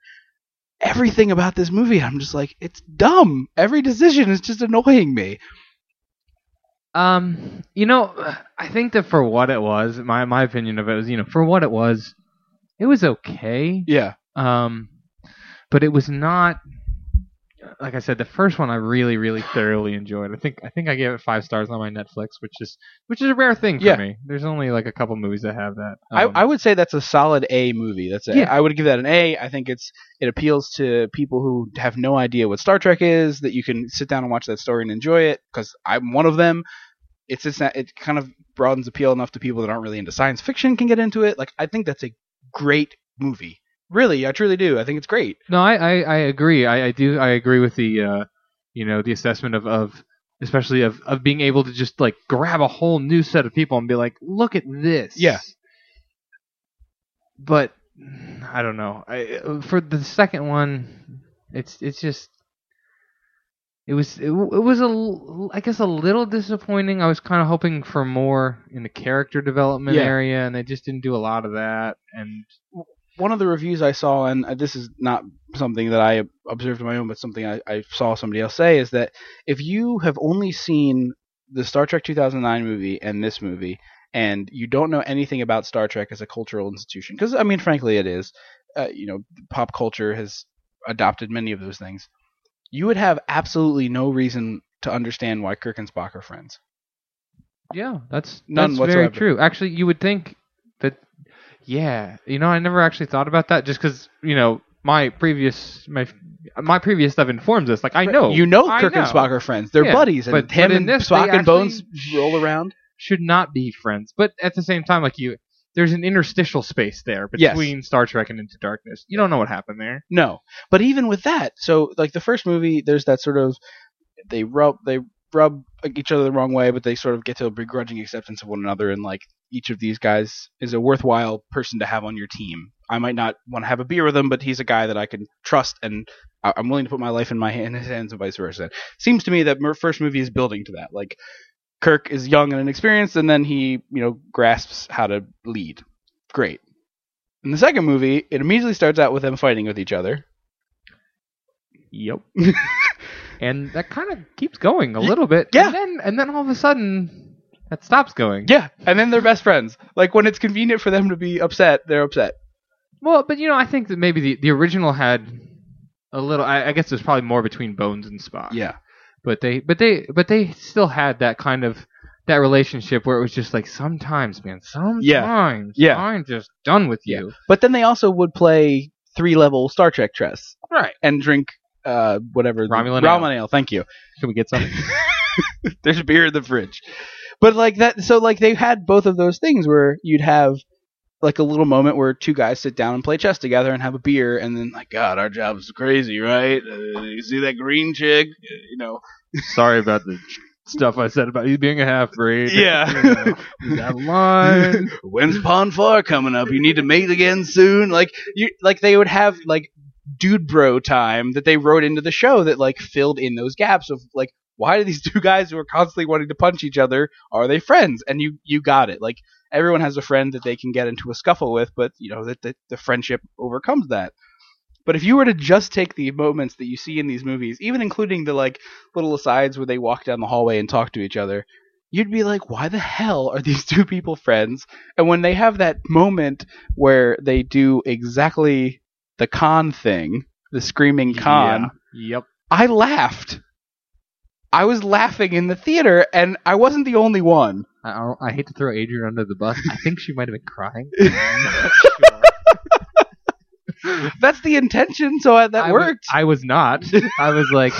everything about this movie, I'm just like, it's dumb. Every decision is just annoying me. Um, you know, I think that for what it was, my my opinion of it was, you know, for what it was, it was okay. Yeah. Um, but it was not. Like I said, the first one I really, really thoroughly enjoyed. I think I think I gave it five stars on my Netflix, which is which is a rare thing for Yeah. me. There's only like a couple movies that have that. I, Um, I would say that's a solid A movie. That's a, Yeah. I would give that an A. I think it's it appeals to people who have no idea what Star Trek is. That you can sit down and watch that story and enjoy it because I'm one of them. It's just that it kind of broadens appeal enough to people that aren't really into science fiction can get into it. Like I think that's a great movie. Really, I truly do. I think it's great. No, I, I, I agree. I, I do. I agree with the, uh, you know, the assessment of, of especially of, of being able to just like grab a whole new set of people and be like, look at this. Yeah. But I don't know. I, for the second one, it's it's just. It was it, it was a I guess a little disappointing. I was kind of hoping for more in the character development Yeah. area, and they just didn't do a lot of that. And one of the reviews I saw, and this is not something that I observed on my own, but something I, I saw somebody else say, is that if you have only seen the Star Trek 2009 movie and this movie, and you don't know anything about Star Trek as a cultural institution, because I mean, frankly, it is. Uh, you know, pop culture has adopted many of those things. You would have absolutely no reason to understand why Kirk and Spock are friends. Yeah, that's None that's very true. Actually, you would think that. Yeah, you know, I never actually thought about that. Just because you know my previous my my previous stuff informs us. Like I know you know Kirk and. Spock are friends. They're Yeah, buddies, and but- him but and this, Spock and Bones roll around. should not be friends. But at the same time, like you, there's an interstitial space there Yes. between Star Trek and Into Darkness. You don't know what happened there. No, but even with that, so like the first movie, there's that sort of they rub they rub each other the wrong way, but they sort of get to a begrudging acceptance of one another, and like each of these guys is a worthwhile person to have on your team. I might not want to have a beer with him, but he's a guy that I can trust, and I- I'm willing to put my life in my in his hands, and vice versa. Seems to me that first movie is building to that. Like Kirk is young and inexperienced, and then he you know grasps how to lead. Great. In the second movie, it immediately starts out with them fighting with each other. Yep. and that kind of keeps going a little bit. yeah. And then and then all of a sudden that stops going. Yeah, and then they're best friends. Like when it's convenient for them to be upset, they're upset. Well, but you know, I think that maybe the, the original had a little. I, I guess there's probably more between Bones and Spock. Yeah. But they, but they, but they still had that kind of that relationship where it was just like sometimes, man, sometimes, Yeah. I'm just done with you. But then they also would play three level Star Trek chess Right. and drink uh whatever Romulan Romulan ale. Thank you. Can we get some? There's beer in the fridge. But like that, so like they had both of those things where you'd have like a little moment where two guys sit down and play chess together and have a beer, and then like God, our job's crazy, right? Uh, you see that green chick? Uh, You know, Sorry about the stuff I said about you being a half breed. Yeah. Is that line? When's Pon Farr coming up? You need to mate again soon. Like you, like they would have like dude bro time that they wrote into the show that like filled in those gaps of like why do these two guys who are constantly wanting to punch each other are they friends? And you you got it. Like everyone has a friend that they can get into a scuffle with, but you know that the, the friendship overcomes that. But if you were to just take the moments that you see in these movies, even including the like little asides where they walk down the hallway and talk to each other, you'd be like, why the hell are these two people friends? And when they have that moment where they do exactly the Khan thing, the screaming Khan, Yep. I laughed. I was laughing in the theater, and I wasn't the only one. I, I, hate to throw Adrian under the bus. I think she might have been crying. That's the intention, so I, that I was- worked. I was not. I was like,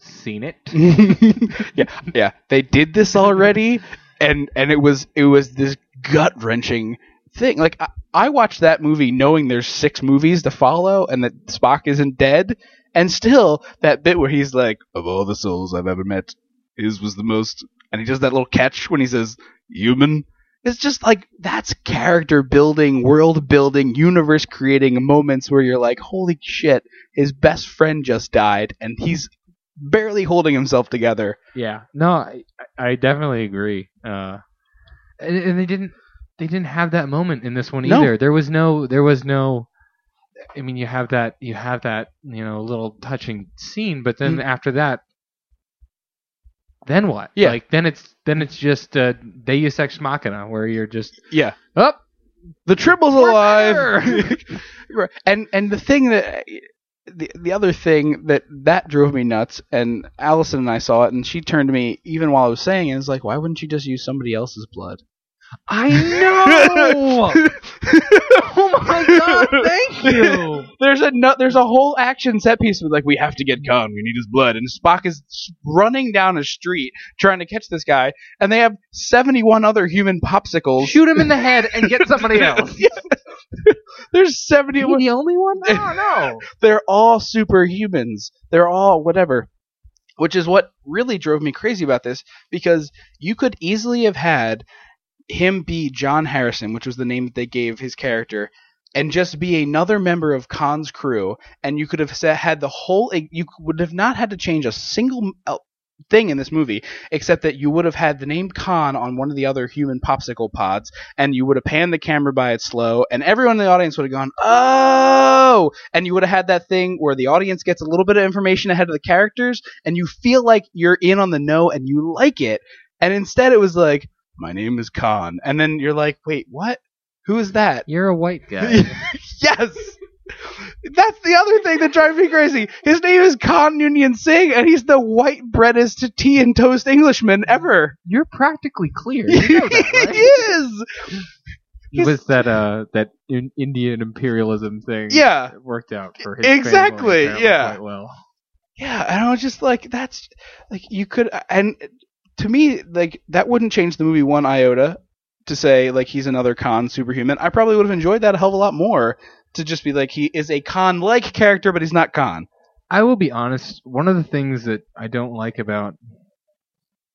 seen it. yeah, yeah. They did this already, and and it was it was this gut wrenching thing. Like I, I watched that movie knowing there's six movies to follow, and that Spock isn't dead, and still that bit where he's like, "Of all the souls I've ever met, his was the most," and he does that little catch when he says "human." It's just like that's character building, world building, universe creating moments where you're like, "Holy shit!" His best friend just died, and he's barely holding himself together. Yeah. No, I, I definitely agree. Uh, and, and they didn't they didn't have that moment in this one No. either. There was no there was no. I mean, you have that you have that you know little touching scene, but then Mm. after that, then what? Yeah. Like then it's then it's just uh, Deus Ex Machina where you're just Yeah. up. The Tribble's We're alive. And and the thing that the the other thing that that drove me nuts, and Allison and I saw it, and she turned to me even while I was saying it, and was like, "Why wouldn't you just use somebody else's blood?" I know. oh my god! Thank you. There's a no, there's a whole action set piece with like we have to get Khan, we need his blood, and Spock is running down a street trying to catch this guy, and they have 71 other human popsicles. Shoot him in the head and get somebody else. Yeah. There's 71. the only one? No, no. They're all superhumans. They're all whatever. Which is what really drove me crazy about this because you could easily have had him be John Harrison, which was the name that they gave his character, and just be another member of Khan's crew, and you could have had the whole. You would have not had to change a single thing in this movie, except that you would have had the name Khan on one of the other human popsicle pods, and you would have panned the camera by it slow, and everyone in the audience would have gone, "Oh!" And you would have had that thing where the audience gets a little bit of information ahead of the characters, and you feel like you're in on the know and you like it. And instead, it was like, "My name is Khan," and then you're like, "Wait, what? Who is that?" You're a white guy. yes. That's the other thing that drives me crazy. His name is Khan Noonien Singh, and he's the white breadest tea and toast Englishman ever. You're practically clear. You know that, right? he is. It was that uh that in Indian imperialism thing. Yeah. that worked out for his Exactly, apparently yeah. quite well. Yeah, and I was just like, that's like you could, and to me, like that wouldn't change the movie one iota to say like he's another Khan superhuman. I probably would have enjoyed that a hell of a lot more to just be like he is a Khan like character, but he's not Khan. I will be honest. One of the things that I don't like about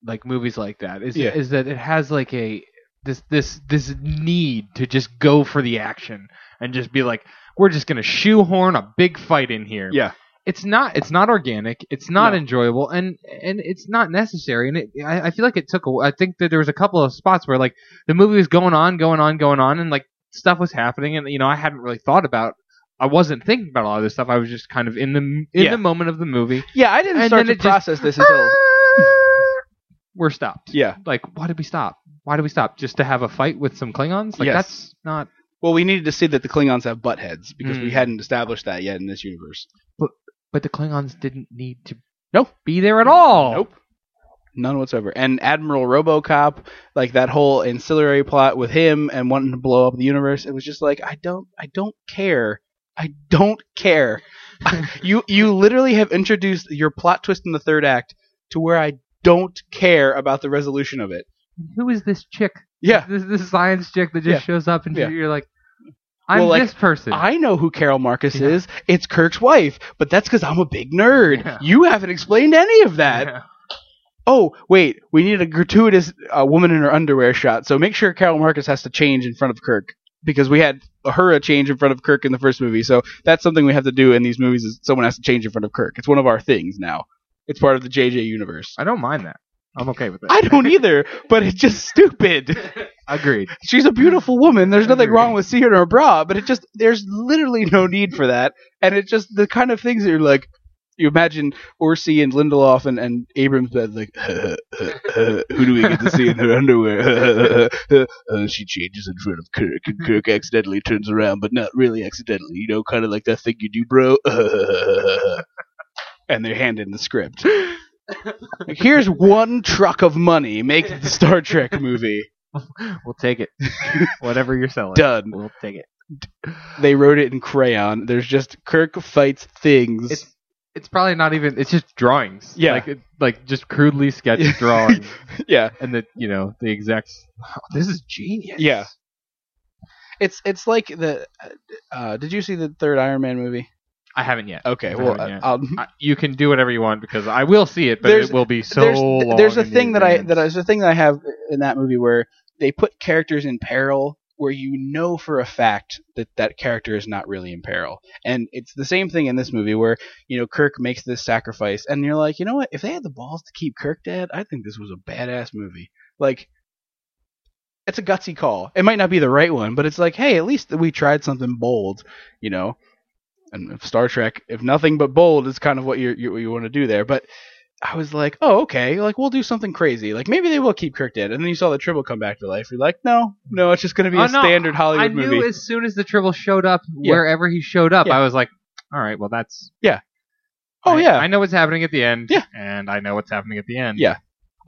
like movies like that is Yeah. is that it has like a this this this need to just go for the action and just be like we're just gonna shoehorn a big fight in here. Yeah. It's not. It's not organic. It's not No. enjoyable, and and it's not necessary. And it, I, I feel like it took. A, I think that there was a couple of spots where like the movie was going on, going on, going on, and like stuff was happening, and you know I hadn't really thought about. I wasn't thinking about a lot of this stuff. I was just kind of in the in Yeah. the moment of the movie. Yeah, I didn't And start to it just- process this until We're stopped. yeah. Like, why did we stop? Why did we stop? Just to have a fight with some Klingons? Like Yes. that's not. Well, we needed to see that the Klingons have butt heads because we Hmm. hadn't established that yet in this universe. But the Klingons didn't need to. No. Be there at all. Nope. None whatsoever. And Admiral RoboCop, like that whole ancillary plot with him and wanting to blow up the universe, it was just like I don't I don't care. I don't care. you you literally have introduced your plot twist in the third act to where I don't care about the resolution of it. Who is this chick? Yeah. This this science chick that just Yeah. shows up and Yeah. you're like, I'm Well, like, this person. I know who Carol Marcus Yeah. is. It's Kirk's wife, but that's because I'm a big nerd. Yeah. You haven't explained any of that. Yeah. Oh, wait, we need a gratuitous uh, woman in her underwear shot. So make sure Carol Marcus has to change in front of Kirk because we had her a change in front of Kirk in the first movie. So that's something we have to do in these movies. Is someone has to change in front of Kirk. It's one of our things now. It's part of the JJ universe. I don't mind that. I'm okay with it. I don't either, but it's just stupid. Agreed. She's a beautiful woman. There's nothing Agreed. wrong with seeing her bra, but it just there's literally no need for that. And it's just the kind of things that you're like you imagine Orci and Lindelof and, and Abrams bed like who do we get to see in her underwear? uh, she changes in front of Kirk and Kirk accidentally turns around, but not really accidentally, you know, kind of like that thing you do, bro. and they're handing the script. Here's one truck of money. Make the Star Trek movie. We'll take it. Whatever you're selling. Done. We'll take it. They wrote it in crayon. There's just Kirk fights things. It's it's probably not even. It's just drawings. Yeah. Like it, like just crudely sketched drawings, yeah, and the you know the execs. "Wow, this is genius. Yeah. it's it's like the. Uh, did you see the third Iron Man movie? I haven't yet. Okay, I well, yet. I'll, I- you can do whatever you want because I will see it, but it will be so there's long. there's a thing that I that there's a thing that I have in that movie where they put characters in peril where you know for a fact that that character is not really in peril. And it's the same thing in this movie where, you know, Kirk makes this sacrifice and you're like, "You know what? If they had the balls to keep Kirk dead, I think this was a badass movie." Like it's a gutsy call. It might not be the right one, but it's like, "Hey, at least we tried something bold," you know. And if Star Trek, if nothing but bold is kind of what you you, you want to do there, but I was like, oh, okay, like we'll do something crazy. Like maybe they will keep Kirk dead. And then you saw the Tribble come back to life. You're like, no, no, it's just going to be Oh, a no, standard Hollywood movie. I knew movie. as soon as the Tribble showed up, Yeah. wherever he showed up, Yeah. I was like, all right, well that's yeah. Oh I- yeah. I know what's happening at the end. Yeah. and I know what's happening at the end. Yeah.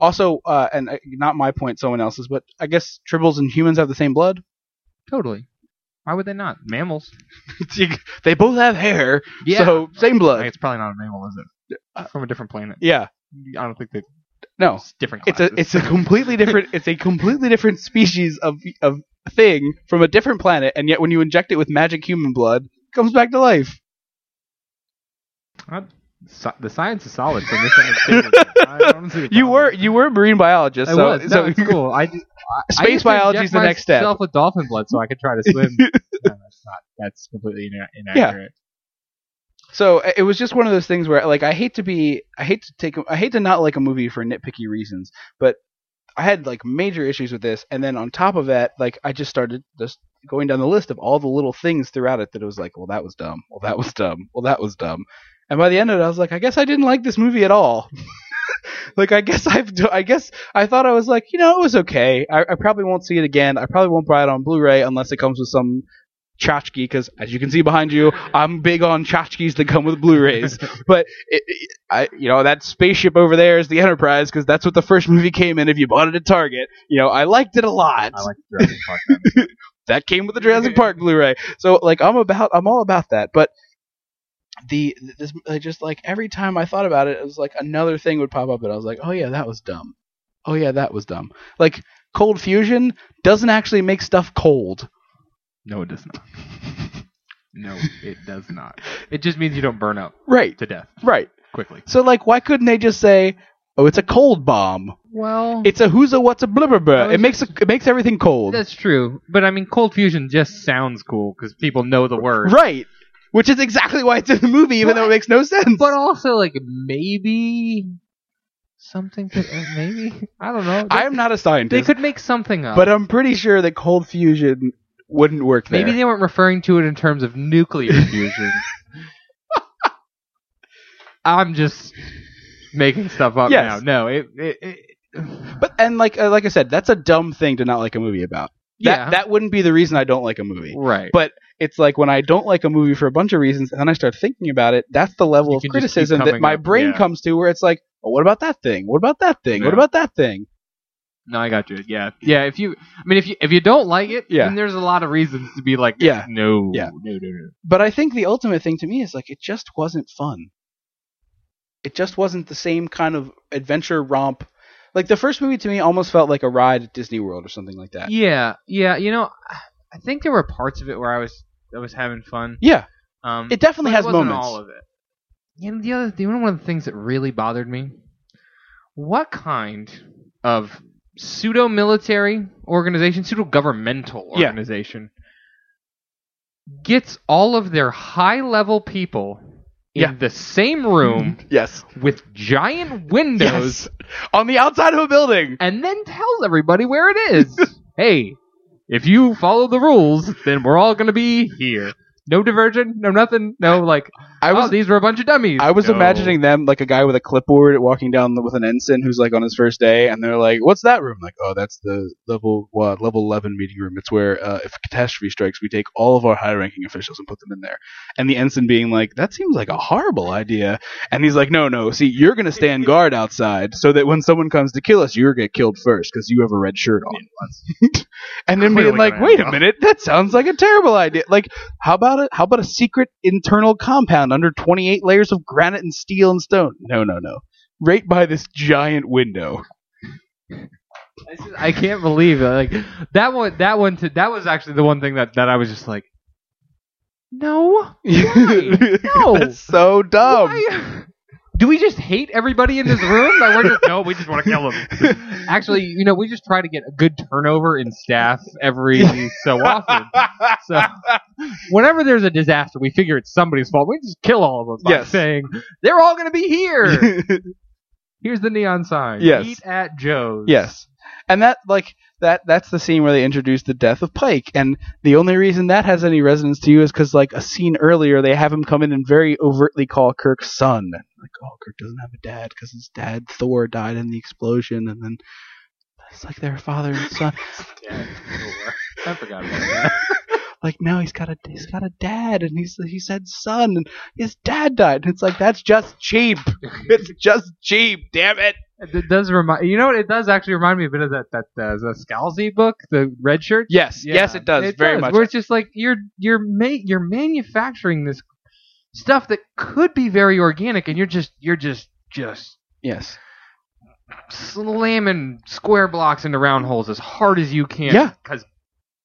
also, uh, and uh, not my point, someone else's, but I guess Tribbles and humans have the same blood. totally. Why would they not? Mammals. they both have hair, Yeah. so same Like, blood. it's probably not a mammal, is it? Uh, From a different planet. Yeah, I don't think they. no, It's different. it's a it's a completely different it's a completely different species of of thing from a different planet, and yet when you inject it with magic human blood, it comes back to life. Sci- the science is solid from this end of the. I don't see You were you were a marine biologist, I so, was. so it's cool. I, just- I, Space biology is the next step. myself with dolphin blood so I could try to swim. no, that's not. That's completely ina- inaccurate. so it was just one of those things where like I hate to be I hate to take I hate to not like a movie for nitpicky reasons, but I had like major issues with this, and then on top of that, like I just started just going down the list of all the little things throughout it that it was like, well, that was dumb, well, that was dumb, well, that was dumb, and by the end of it, I was like, I guess I didn't like this movie at all. like I guess I've I guess I thought I was like, you know, it was okay. I, I probably won't see it again. I probably won't buy it on Blu-ray unless it comes with some tchotchke, because as you can see behind you, I'm big on tchotchkes that come with Blu-rays. but it, it, I, you know, that spaceship over there is the Enterprise because that's what the first movie came in. If you bought it at Target, you know, I liked it a lot. I like Jurassic Park. that came with the Jurassic Park Blu-ray. So like, I'm about, I'm all about that. But the this I just like every time I thought about it, it was like another thing would pop up, and I was like, oh yeah, that was dumb. Oh yeah, that was dumb. Like cold fusion doesn't actually make stuff cold. no, it does not. No, it does not. It just means you don't burn up Right, to death right. quickly. So like, why couldn't they just say, oh, it's a cold bomb? Well, It's a who's a what's a blah blah blah. It makes a, it makes everything cold. that's true. But I mean, cold fusion just sounds cool because people know the word. Right. Which is exactly why it's in the movie, even Well, though it makes no sense. But also, like maybe something could uh, maybe I don't know. I am not a scientist. they could make something up. but I'm pretty sure that cold fusion wouldn't work there. maybe they weren't referring to it in terms of nuclear fusion. I'm just making stuff up Yes. now. No, it, it, it but and like uh, like I said, that's a dumb thing to not like a movie about. That yeah, that wouldn't be the reason I don't like a movie. right. But it's like when I don't like a movie for a bunch of reasons, and then I start thinking about it. That's the level You of can just keep criticism that my up, brain yeah. comes to, where it's like, oh, what about that thing? What about that thing? What about that thing? No, I got you. Yeah, yeah. If you, I mean, if you if you don't like it, Yeah. then there's a lot of reasons to be like, Yeah. no, Yeah. no, no, no. But I think the ultimate thing to me is like it just wasn't fun. It just wasn't the same kind of adventure romp. Like the first movie to me almost felt like a ride at Disney World or something like that. Yeah, yeah. You know, I think there were parts of it where I was I was having fun. Yeah, Um, it definitely has wasn't moments. All of it. You know, the other, know, one of the things that really bothered me. What kind of pseudo-military organization, pseudo-governmental Yeah. organization, gets all of their high-level people in Yeah. the same room Yes. with giant windows, Yes. On the outside of a building. and then tells everybody where it is? hey, if you follow the rules, then we're all gonna be here. No diversion, no nothing, no like. I was oh, these were a bunch of dummies. I was No. imagining them like a guy with a clipboard walking down the, with an ensign who's like on his first day, and they're like, "What's that room?" Like, "Oh, that's the level what level eleven meeting room. It's where uh, if a catastrophe strikes, we take all of our high-ranking officials and put them in there." And the ensign being like, "That seems like a horrible idea," and he's like, "No, no. See, you're gonna stand guard outside so that when someone comes to kill us, you're gonna get killed first because you have a red shirt on." and then Clearly being like, "Wait a minute, that sounds like a terrible idea. Like, how about it? How about a secret internal compound under 28 layers of granite and steel and stone? No, no, no. Right by this giant window. I just- I can't believe it. Like that one. That one. To, that was actually the one thing that that I was just like, no. No. That's so dumb. Why? Do we just hate everybody in this room? Like we're just no, we just want to kill them. Actually, you know, we just try to get a good turnover in staff every so often. So whenever there's a disaster, we figure it's somebody's fault. We just kill all of them by Yes. saying they're all going to be here. Here's the neon sign. Yes. Eat at Joe's. yes. And that like that that's the scene where they introduce the death of Pike, and the only reason that has any resonance to you is because like a scene earlier, they have him come in and very overtly call Kirk son. Like, oh, Kirk doesn't have a dad because his dad Thor died in the explosion, and then it's like their father and son. Yeah, I forgot about that. like no, he's got a he's got a dad, and he's he said son, and his dad died. And it's like that's just cheap. it's just cheap. Damn it. It does remind you know what? It does actually remind me a bit of that that uh, the Scalzi book, the red shirt. Yes, Yeah, yes, it does very much. Where it's just like you're you're ma- you're manufacturing this stuff that could be very organic, and you're just you're just just Yes. slamming square blocks into round holes as hard as you can. Yeah. Because,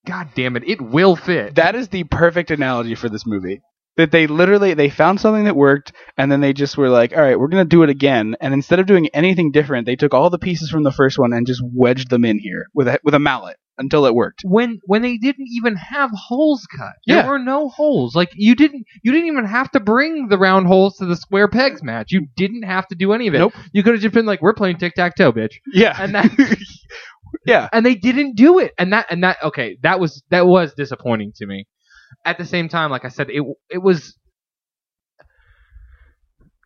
god damn it, it will fit. That is the perfect analogy for this movie. That they literally they found something that worked, and then they just were like, "All right, we're gonna do it again." And instead of doing anything different, they took all the pieces from the first one and just wedged them in here with a with a mallet until it worked. when when they didn't even have holes cut. There Yeah. were no holes. Like you didn't you didn't even have to bring the round holes to the square pegs match. You didn't have to do any of it. Nope. You could have just been like, we're playing tic tac toe, bitch. Yeah, And that yeah, and they didn't do it. And that and that okay, that was that was disappointing to me. At the same time, like I said, it it was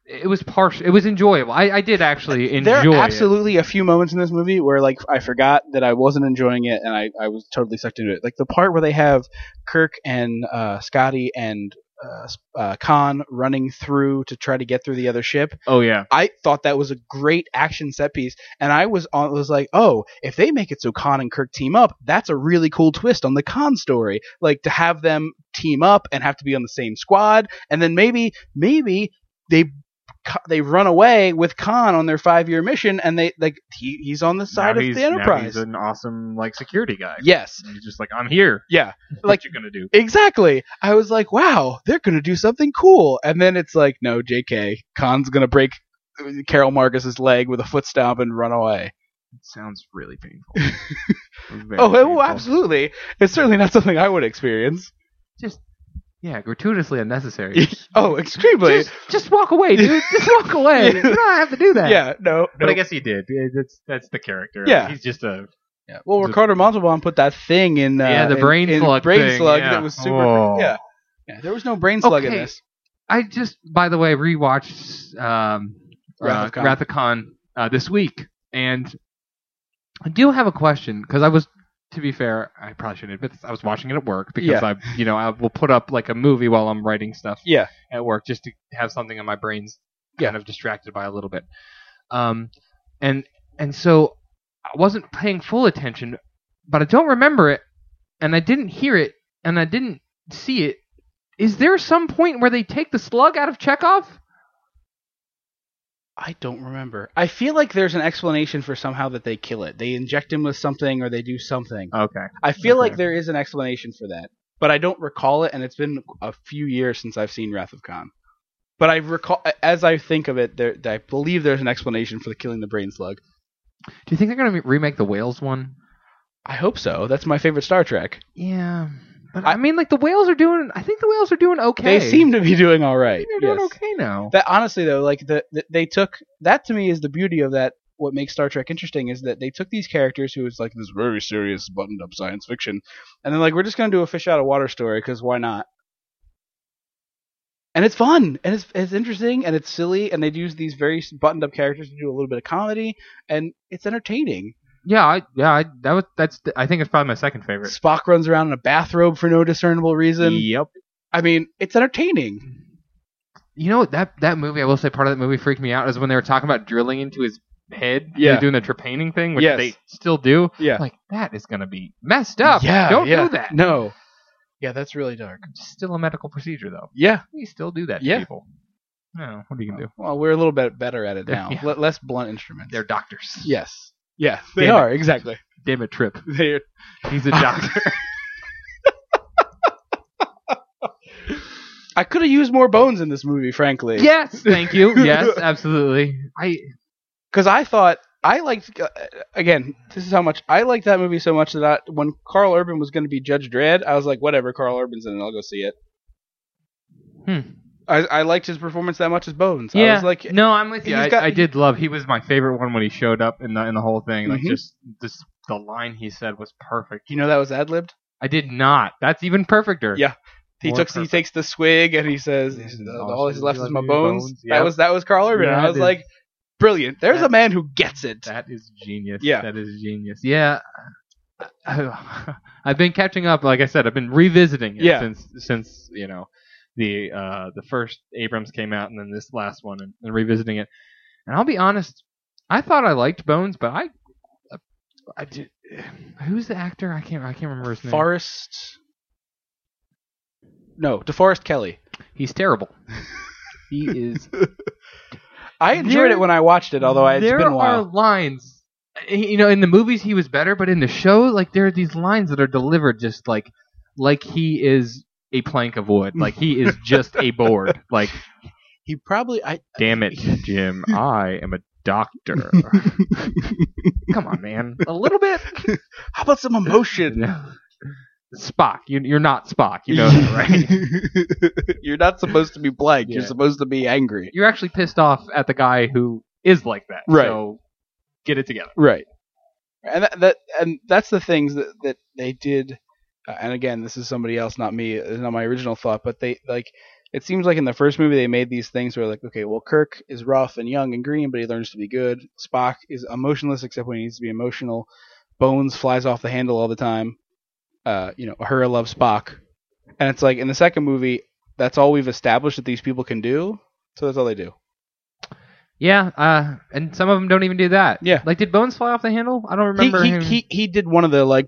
it was partial. It was enjoyable. I, I did actually enjoy there are it. absolutely a few moments in this movie where like I forgot that I wasn't enjoying it and I, I was totally sucked into it. Like the part where they have Kirk and uh, Scotty and uh, uh, Khan running through to try to get through the other ship. Oh yeah. I thought that was a great action set piece, and I was on was like, oh, if they make it so Khan and Kirk team up, that's a really cool twist on the Khan story. Like to have them team up and have to be on the same squad, and then maybe maybe they they run away with Khan on their five year mission, and they like he, he's on the side Now of he's- the now Enterprise. he's an awesome like security guy. yes, And he's just like, I'm here. yeah, What Like- you're gonna do? exactly. I was like, wow, they're gonna do something cool, and then it's like, no, J.K. Khan's gonna break Carol Marcus's leg with a foot stomp and run away. It sounds really painful. Oh, painful. oh, absolutely. It's certainly not something I would experience. Just yeah, gratuitously unnecessary. oh, extremely. just, just walk away, dude. Just walk away. Yeah. You don't have to do that. yeah, no, But no. I guess he did. Yeah, That's that's the character. Yeah. he's just a yeah. Well, Ricardo Montalban put that thing in. Uh, Yeah, the brain in slug Brain thing, slug yeah. that was super. Oh. Yeah. Yeah. There was no brain slug in Okay. this. I just, by the way, rewatched um, Wrath uh, of Wrath of Khan uh, this week, and I do have a question because I was, to be fair, I probably shouldn't admit this. I was watching it at work because Yeah. I, you know, I will put up like a movie while I'm writing stuff Yeah. at work just to have something in my brains kind of distracted by a little bit. Um, and and so I wasn't paying full attention, but I don't remember it, and I didn't hear it, and I didn't see it. Is there some point where they take the slug out of Chekov? I don't remember. I feel like there's an explanation for somehow that they kill it. They inject him with something or they do something. Okay. I feel like there is an explanation for that, but I don't recall it, and it's been a few years since I've seen Wrath of Khan. But I recall, as I think of it, there, I believe there's an explanation for the killing the brain slug. Do you think they're gonna remake the whales one? I hope so. That's my favorite Star Trek. Yeah, but I- I, mean, like the whales are doing. I think the whales are doing okay. They seem to be doing all right. They're doing yes. okay now. That honestly though, like the, the they took that to me is the beauty of that. What makes Star Trek interesting is that they took these characters who was like this very serious buttoned up science fiction, and then like we're just gonna do a fish out of water story because why not? And it's fun and it's it's interesting and it's silly and they use these very buttoned up characters to do a little bit of comedy and it's entertaining. Yeah, I, yeah, I, that was that's. I think it's probably my second favorite. Spock runs around in a bathrobe for no discernible reason. Yep. I mean, it's entertaining. You know? That that movie, I will say, part of that movie freaked me out is when they were talking about drilling into his head. They were Yeah. doing the trepanning thing, which Yes. they still do. Yeah. Like that is gonna be messed up. Yeah, Don't yeah. do that. No. Yeah, that's really dark. It's still a medical procedure, though. Yeah. We still do that to Yeah. people. No, what are you gonna do? Well, we're a little bit better at it now. yeah. Le- less blunt instruments. They're doctors. yes. Yeah, they Damn it. are exactly. Damn it, Trip. They're He's a doctor. I could have used more bones in this movie, frankly. yes, thank you. Yes, absolutely. I Because I thought I liked. Uh, again, this is how much I liked that movie so much that I, when Karl Urban was going to be Judge Dredd, I was like, whatever, Karl Urban's in it, I'll go see it. Hmm. I, I liked his performance that much as Bones. I yeah. was like, no, I'm with you. he's I, got- I did love. He was my favorite one when he showed up in the in the whole thing. Like Mhm. just this the line he said was perfect. You know that was ad libbed. I did not. That's even perfecter. Yeah. He More took he takes the swig and he says, This "All he's left is my me, bones." bones? That was that was Karl Urban. and I That was is- like, "Brilliant." There's a man who gets it. That is genius. Yeah. That is genius. Yeah. I've been catching up. Like I said, I've been revisiting it Yeah. since since you know the uh, the first Abrams came out, and then this last one, and, and revisiting it. And I'll be honest, I thought I liked Bones, but I, I did. Who's the actor? I can't. I can't remember his name. Forrest. No, DeForest Kelley. He's terrible. he is. I enjoyed There- it when I watched it, although it's been a while. There are lines. You know, in the movies he was better, but in the show, like there are these lines that are delivered just like, like he is a plank of wood, like he is just a board. Like, He probably I damn it, Jim, I am a doctor. Come on, man, a little bit. How about some emotion? Spock, you, you're not Spock. You know that, right? You're not supposed to be blank. You're supposed to be angry. You're actually pissed off at the guy who is like that. Right. So get it together. Right. And that, that and that's the things that that they did. Uh, and again, this is somebody else, not me. It's not my original thought, but they like. It seems like in the first movie they made these things where like, okay, well, Kirk is rough and young and green, but he learns to be good. Spock is emotionless except when he needs to be emotional. Bones flies off the handle all the time. Uh, you know, Uhura loves Spock, and it's like in the second movie, that's all we've established that these people can do. So that's all they do. Yeah, uh, and some of them don't even do that. Yeah. Like, did Bones fly off the handle? I don't He remember he, him. he he did one of the like,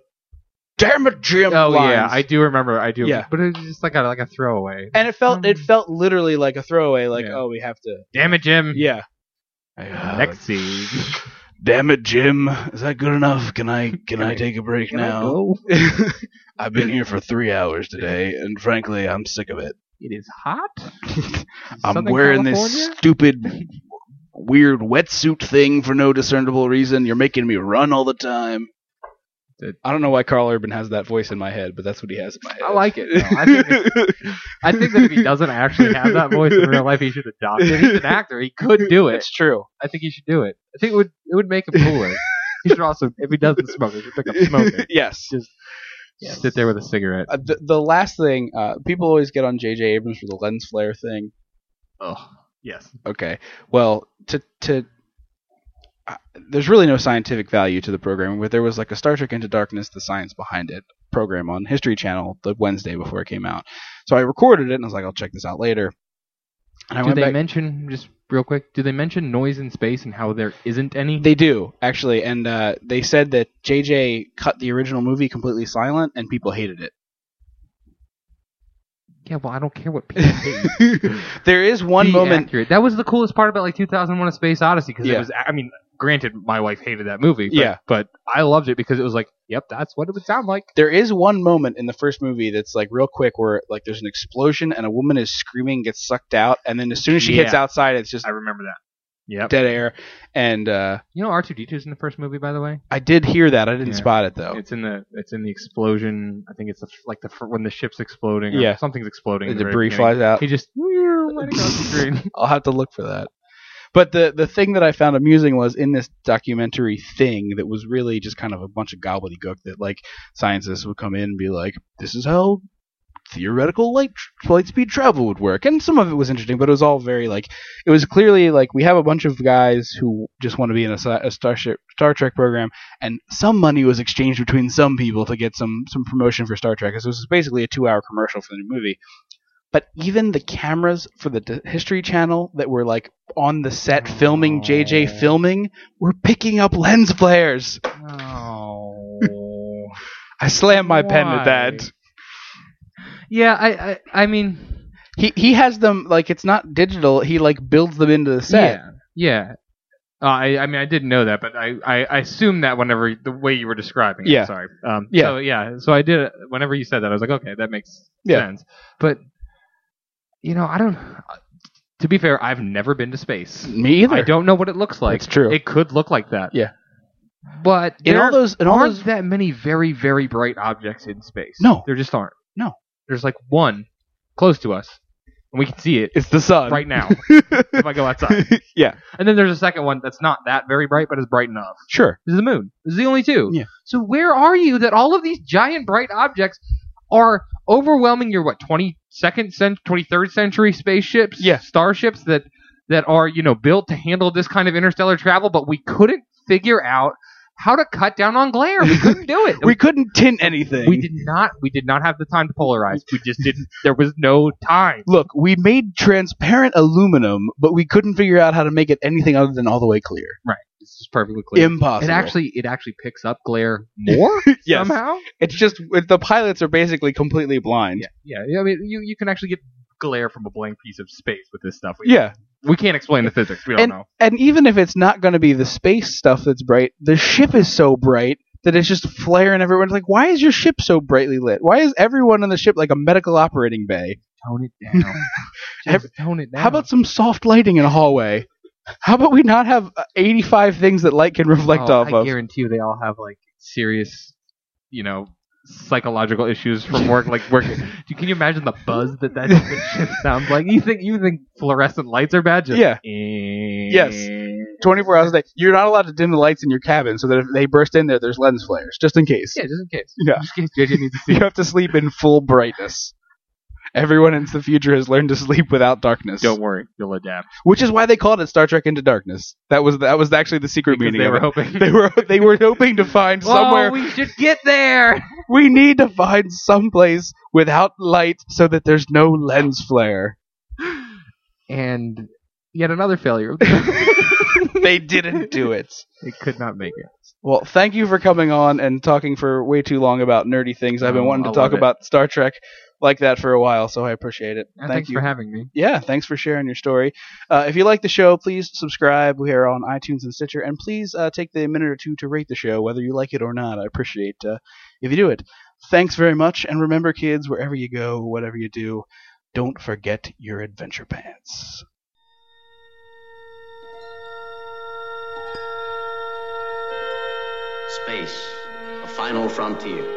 damn it, Jim. oh yeah. I do remember. I do. Yeah. but it was just like a like a throwaway. and it felt it Um, felt literally like a throwaway. Like, Yeah. oh, we have to. Damn it, Jim. Yeah. Next scene. Damn it, Jim. Is that good enough? Can I can I take a break Can now? I've been here for three hours today, and frankly, I'm sick of it. It is hot. I'm Southern wearing this stupid, weird wetsuit thing for no discernible reason. You're making me run all the time. It- I don't know why Karl Urban has that voice in my head, but that's what he has in my head. I like it. though. I think, I think that if he doesn't actually have that voice in real life, he should adopt it. He's an actor. He could do it. It's true. I think he should do it. I think it would it would make him cooler. he should also, if he doesn't smoke, he should pick up smoking. yes. Just sit there with a cigarette. Uh, the, the last thing, uh, people always get on J.J. Abrams for the lens flare thing. Oh, yes. Okay. Well, to to there's really no scientific value to the program. But there was like a Star Trek Into Darkness, the science behind it program on History Channel the Wednesday before it came out. So I recorded it and I was like, I'll check this out later. And I Do went they back. mention just real quick? Do they mention noise in space and how there isn't any? they do actually, and uh, they said that JJ cut the original movie completely silent, and people hated it. yeah, well, I don't care what people hate. there is one Be moment. accurate. That was the coolest part about like 2001: A Space Odyssey because Yeah. it was. I mean, granted, my wife hated that movie. But, Yeah. but I loved it because it was like, yep, that's what it would sound like. There is one moment in the first movie that's like real quick where like there's an explosion and a woman is screaming, gets sucked out, and then as soon as she hits Yeah. outside, it's just I remember that. Yep. dead air. And uh, You know, R two D two is in the first movie, by the way. I did hear that. I didn't Yeah. spot it though. It's in the it's in the explosion. I think it's the, like the fir- when the ship's exploding. Or Yeah. something's exploding. The very debris beginning. flies out. He just let it go off the screen. I'll have to look for that. But the the thing that I found amusing was in this documentary thing that was really just kind of a bunch of gobbledygook that like scientists would come in and be like, "This is how theoretical light light speed travel would work," and some of it was interesting, but it was all very like it was clearly like we have a bunch of guys who just want to be in a, a Starship Star Trek program, and some money was exchanged between some people to get some some promotion for Star Trek. 'cause this was basically a two hour commercial for the new movie. But even the cameras for the D- History Channel that were like on the set filming JJ Oh. filming were picking up lens flares. Oh. I slammed my pen at that. Yeah, I, I I mean, He he has them like it's not digital. He like builds them into the set. yeah, yeah. Uh, I I mean, I didn't know that, but I I, I assumed that whenever the way you were describing it. Yeah. Sorry. Um. Yeah. So yeah. So I did. it Whenever you said that, I was like, okay, that makes Yeah. sense. But you know, I don't. To be fair, I've never been to space. Me either. I don't know what it looks like. It's true. It could look like that. Yeah. But In there all those in all aren't those that many very very bright objects in space. No. there just aren't. No. There's like one close to us, and we can see it It's the sun. right now if I go outside. yeah, And then there's a second one that's not that very bright, but is bright enough. sure. This is the moon. This is the only two. Yeah. So where are you that all of these giant bright objects are overwhelming your what 22nd cent 23rd century spaceships, Yeah. starships that that are you know built to handle this kind of interstellar travel, but we couldn't figure out how to cut down on glare. We couldn't do it. We couldn't tint anything. we did not we did not have the time to polarize. We just didn't. There was no time. Look, we made transparent aluminum, but we couldn't figure out how to make it anything other than all the way clear. It's just perfectly clear. Impossible. It actually it actually picks up glare more yes. somehow. It's just it- the pilots are basically completely blind. Yeah, yeah. yeah, I mean, you, you can actually get glare from a blank piece of space with this stuff. We, Yeah. we can't explain the physics. We don't And, know. and even if it's not going to be the space stuff that's bright, the ship is so bright that it's just flaring everyone's like, why is your ship so brightly lit? Why is everyone on the ship like a medical operating bay? Tone it down. Just tone it down. How about some soft lighting in a hallway? How about we not have uh, 85 things that light can reflect Oh, off I of? guarantee you, they all have like serious, you know, psychological issues from work. Like work. Can you imagine the buzz that that stupid ship sounds like? You think you think fluorescent lights are bad? Just, Yeah. Yes. 24 hours a day. You're not allowed to dim the lights in your cabin so that if they burst in there, there's lens flares, just in case. Yeah, just in case. Yeah. Just in case JJ needs to see. You have to sleep in full brightness. Everyone in the future has learned to sleep without darkness. Don't worry, you'll adapt. Which is why they called it Star Trek Into Darkness. That was that was actually the secret Because meaning they of were it. hoping. They were they were hoping to find somewhere Oh, we should get there. we need to find someplace without light so that there's no lens flare. And yet another failure. they didn't do it. They could not make it. Well, thank you for coming on and talking for way too long about nerdy things. I've been Oh, wanting to I talk love it. about Star Trek like that for a while, so I appreciate it. And thank thanks you. for having me. yeah, thanks for sharing your story. Uh, if you like the show, please subscribe. We are on iTunes and Stitcher, and please uh, take the minute or two to rate the show, whether you like it or not. I appreciate uh, if you do it. Thanks very much, and remember, kids, wherever you go, whatever you do, don't forget your adventure pants. Space, a final frontier.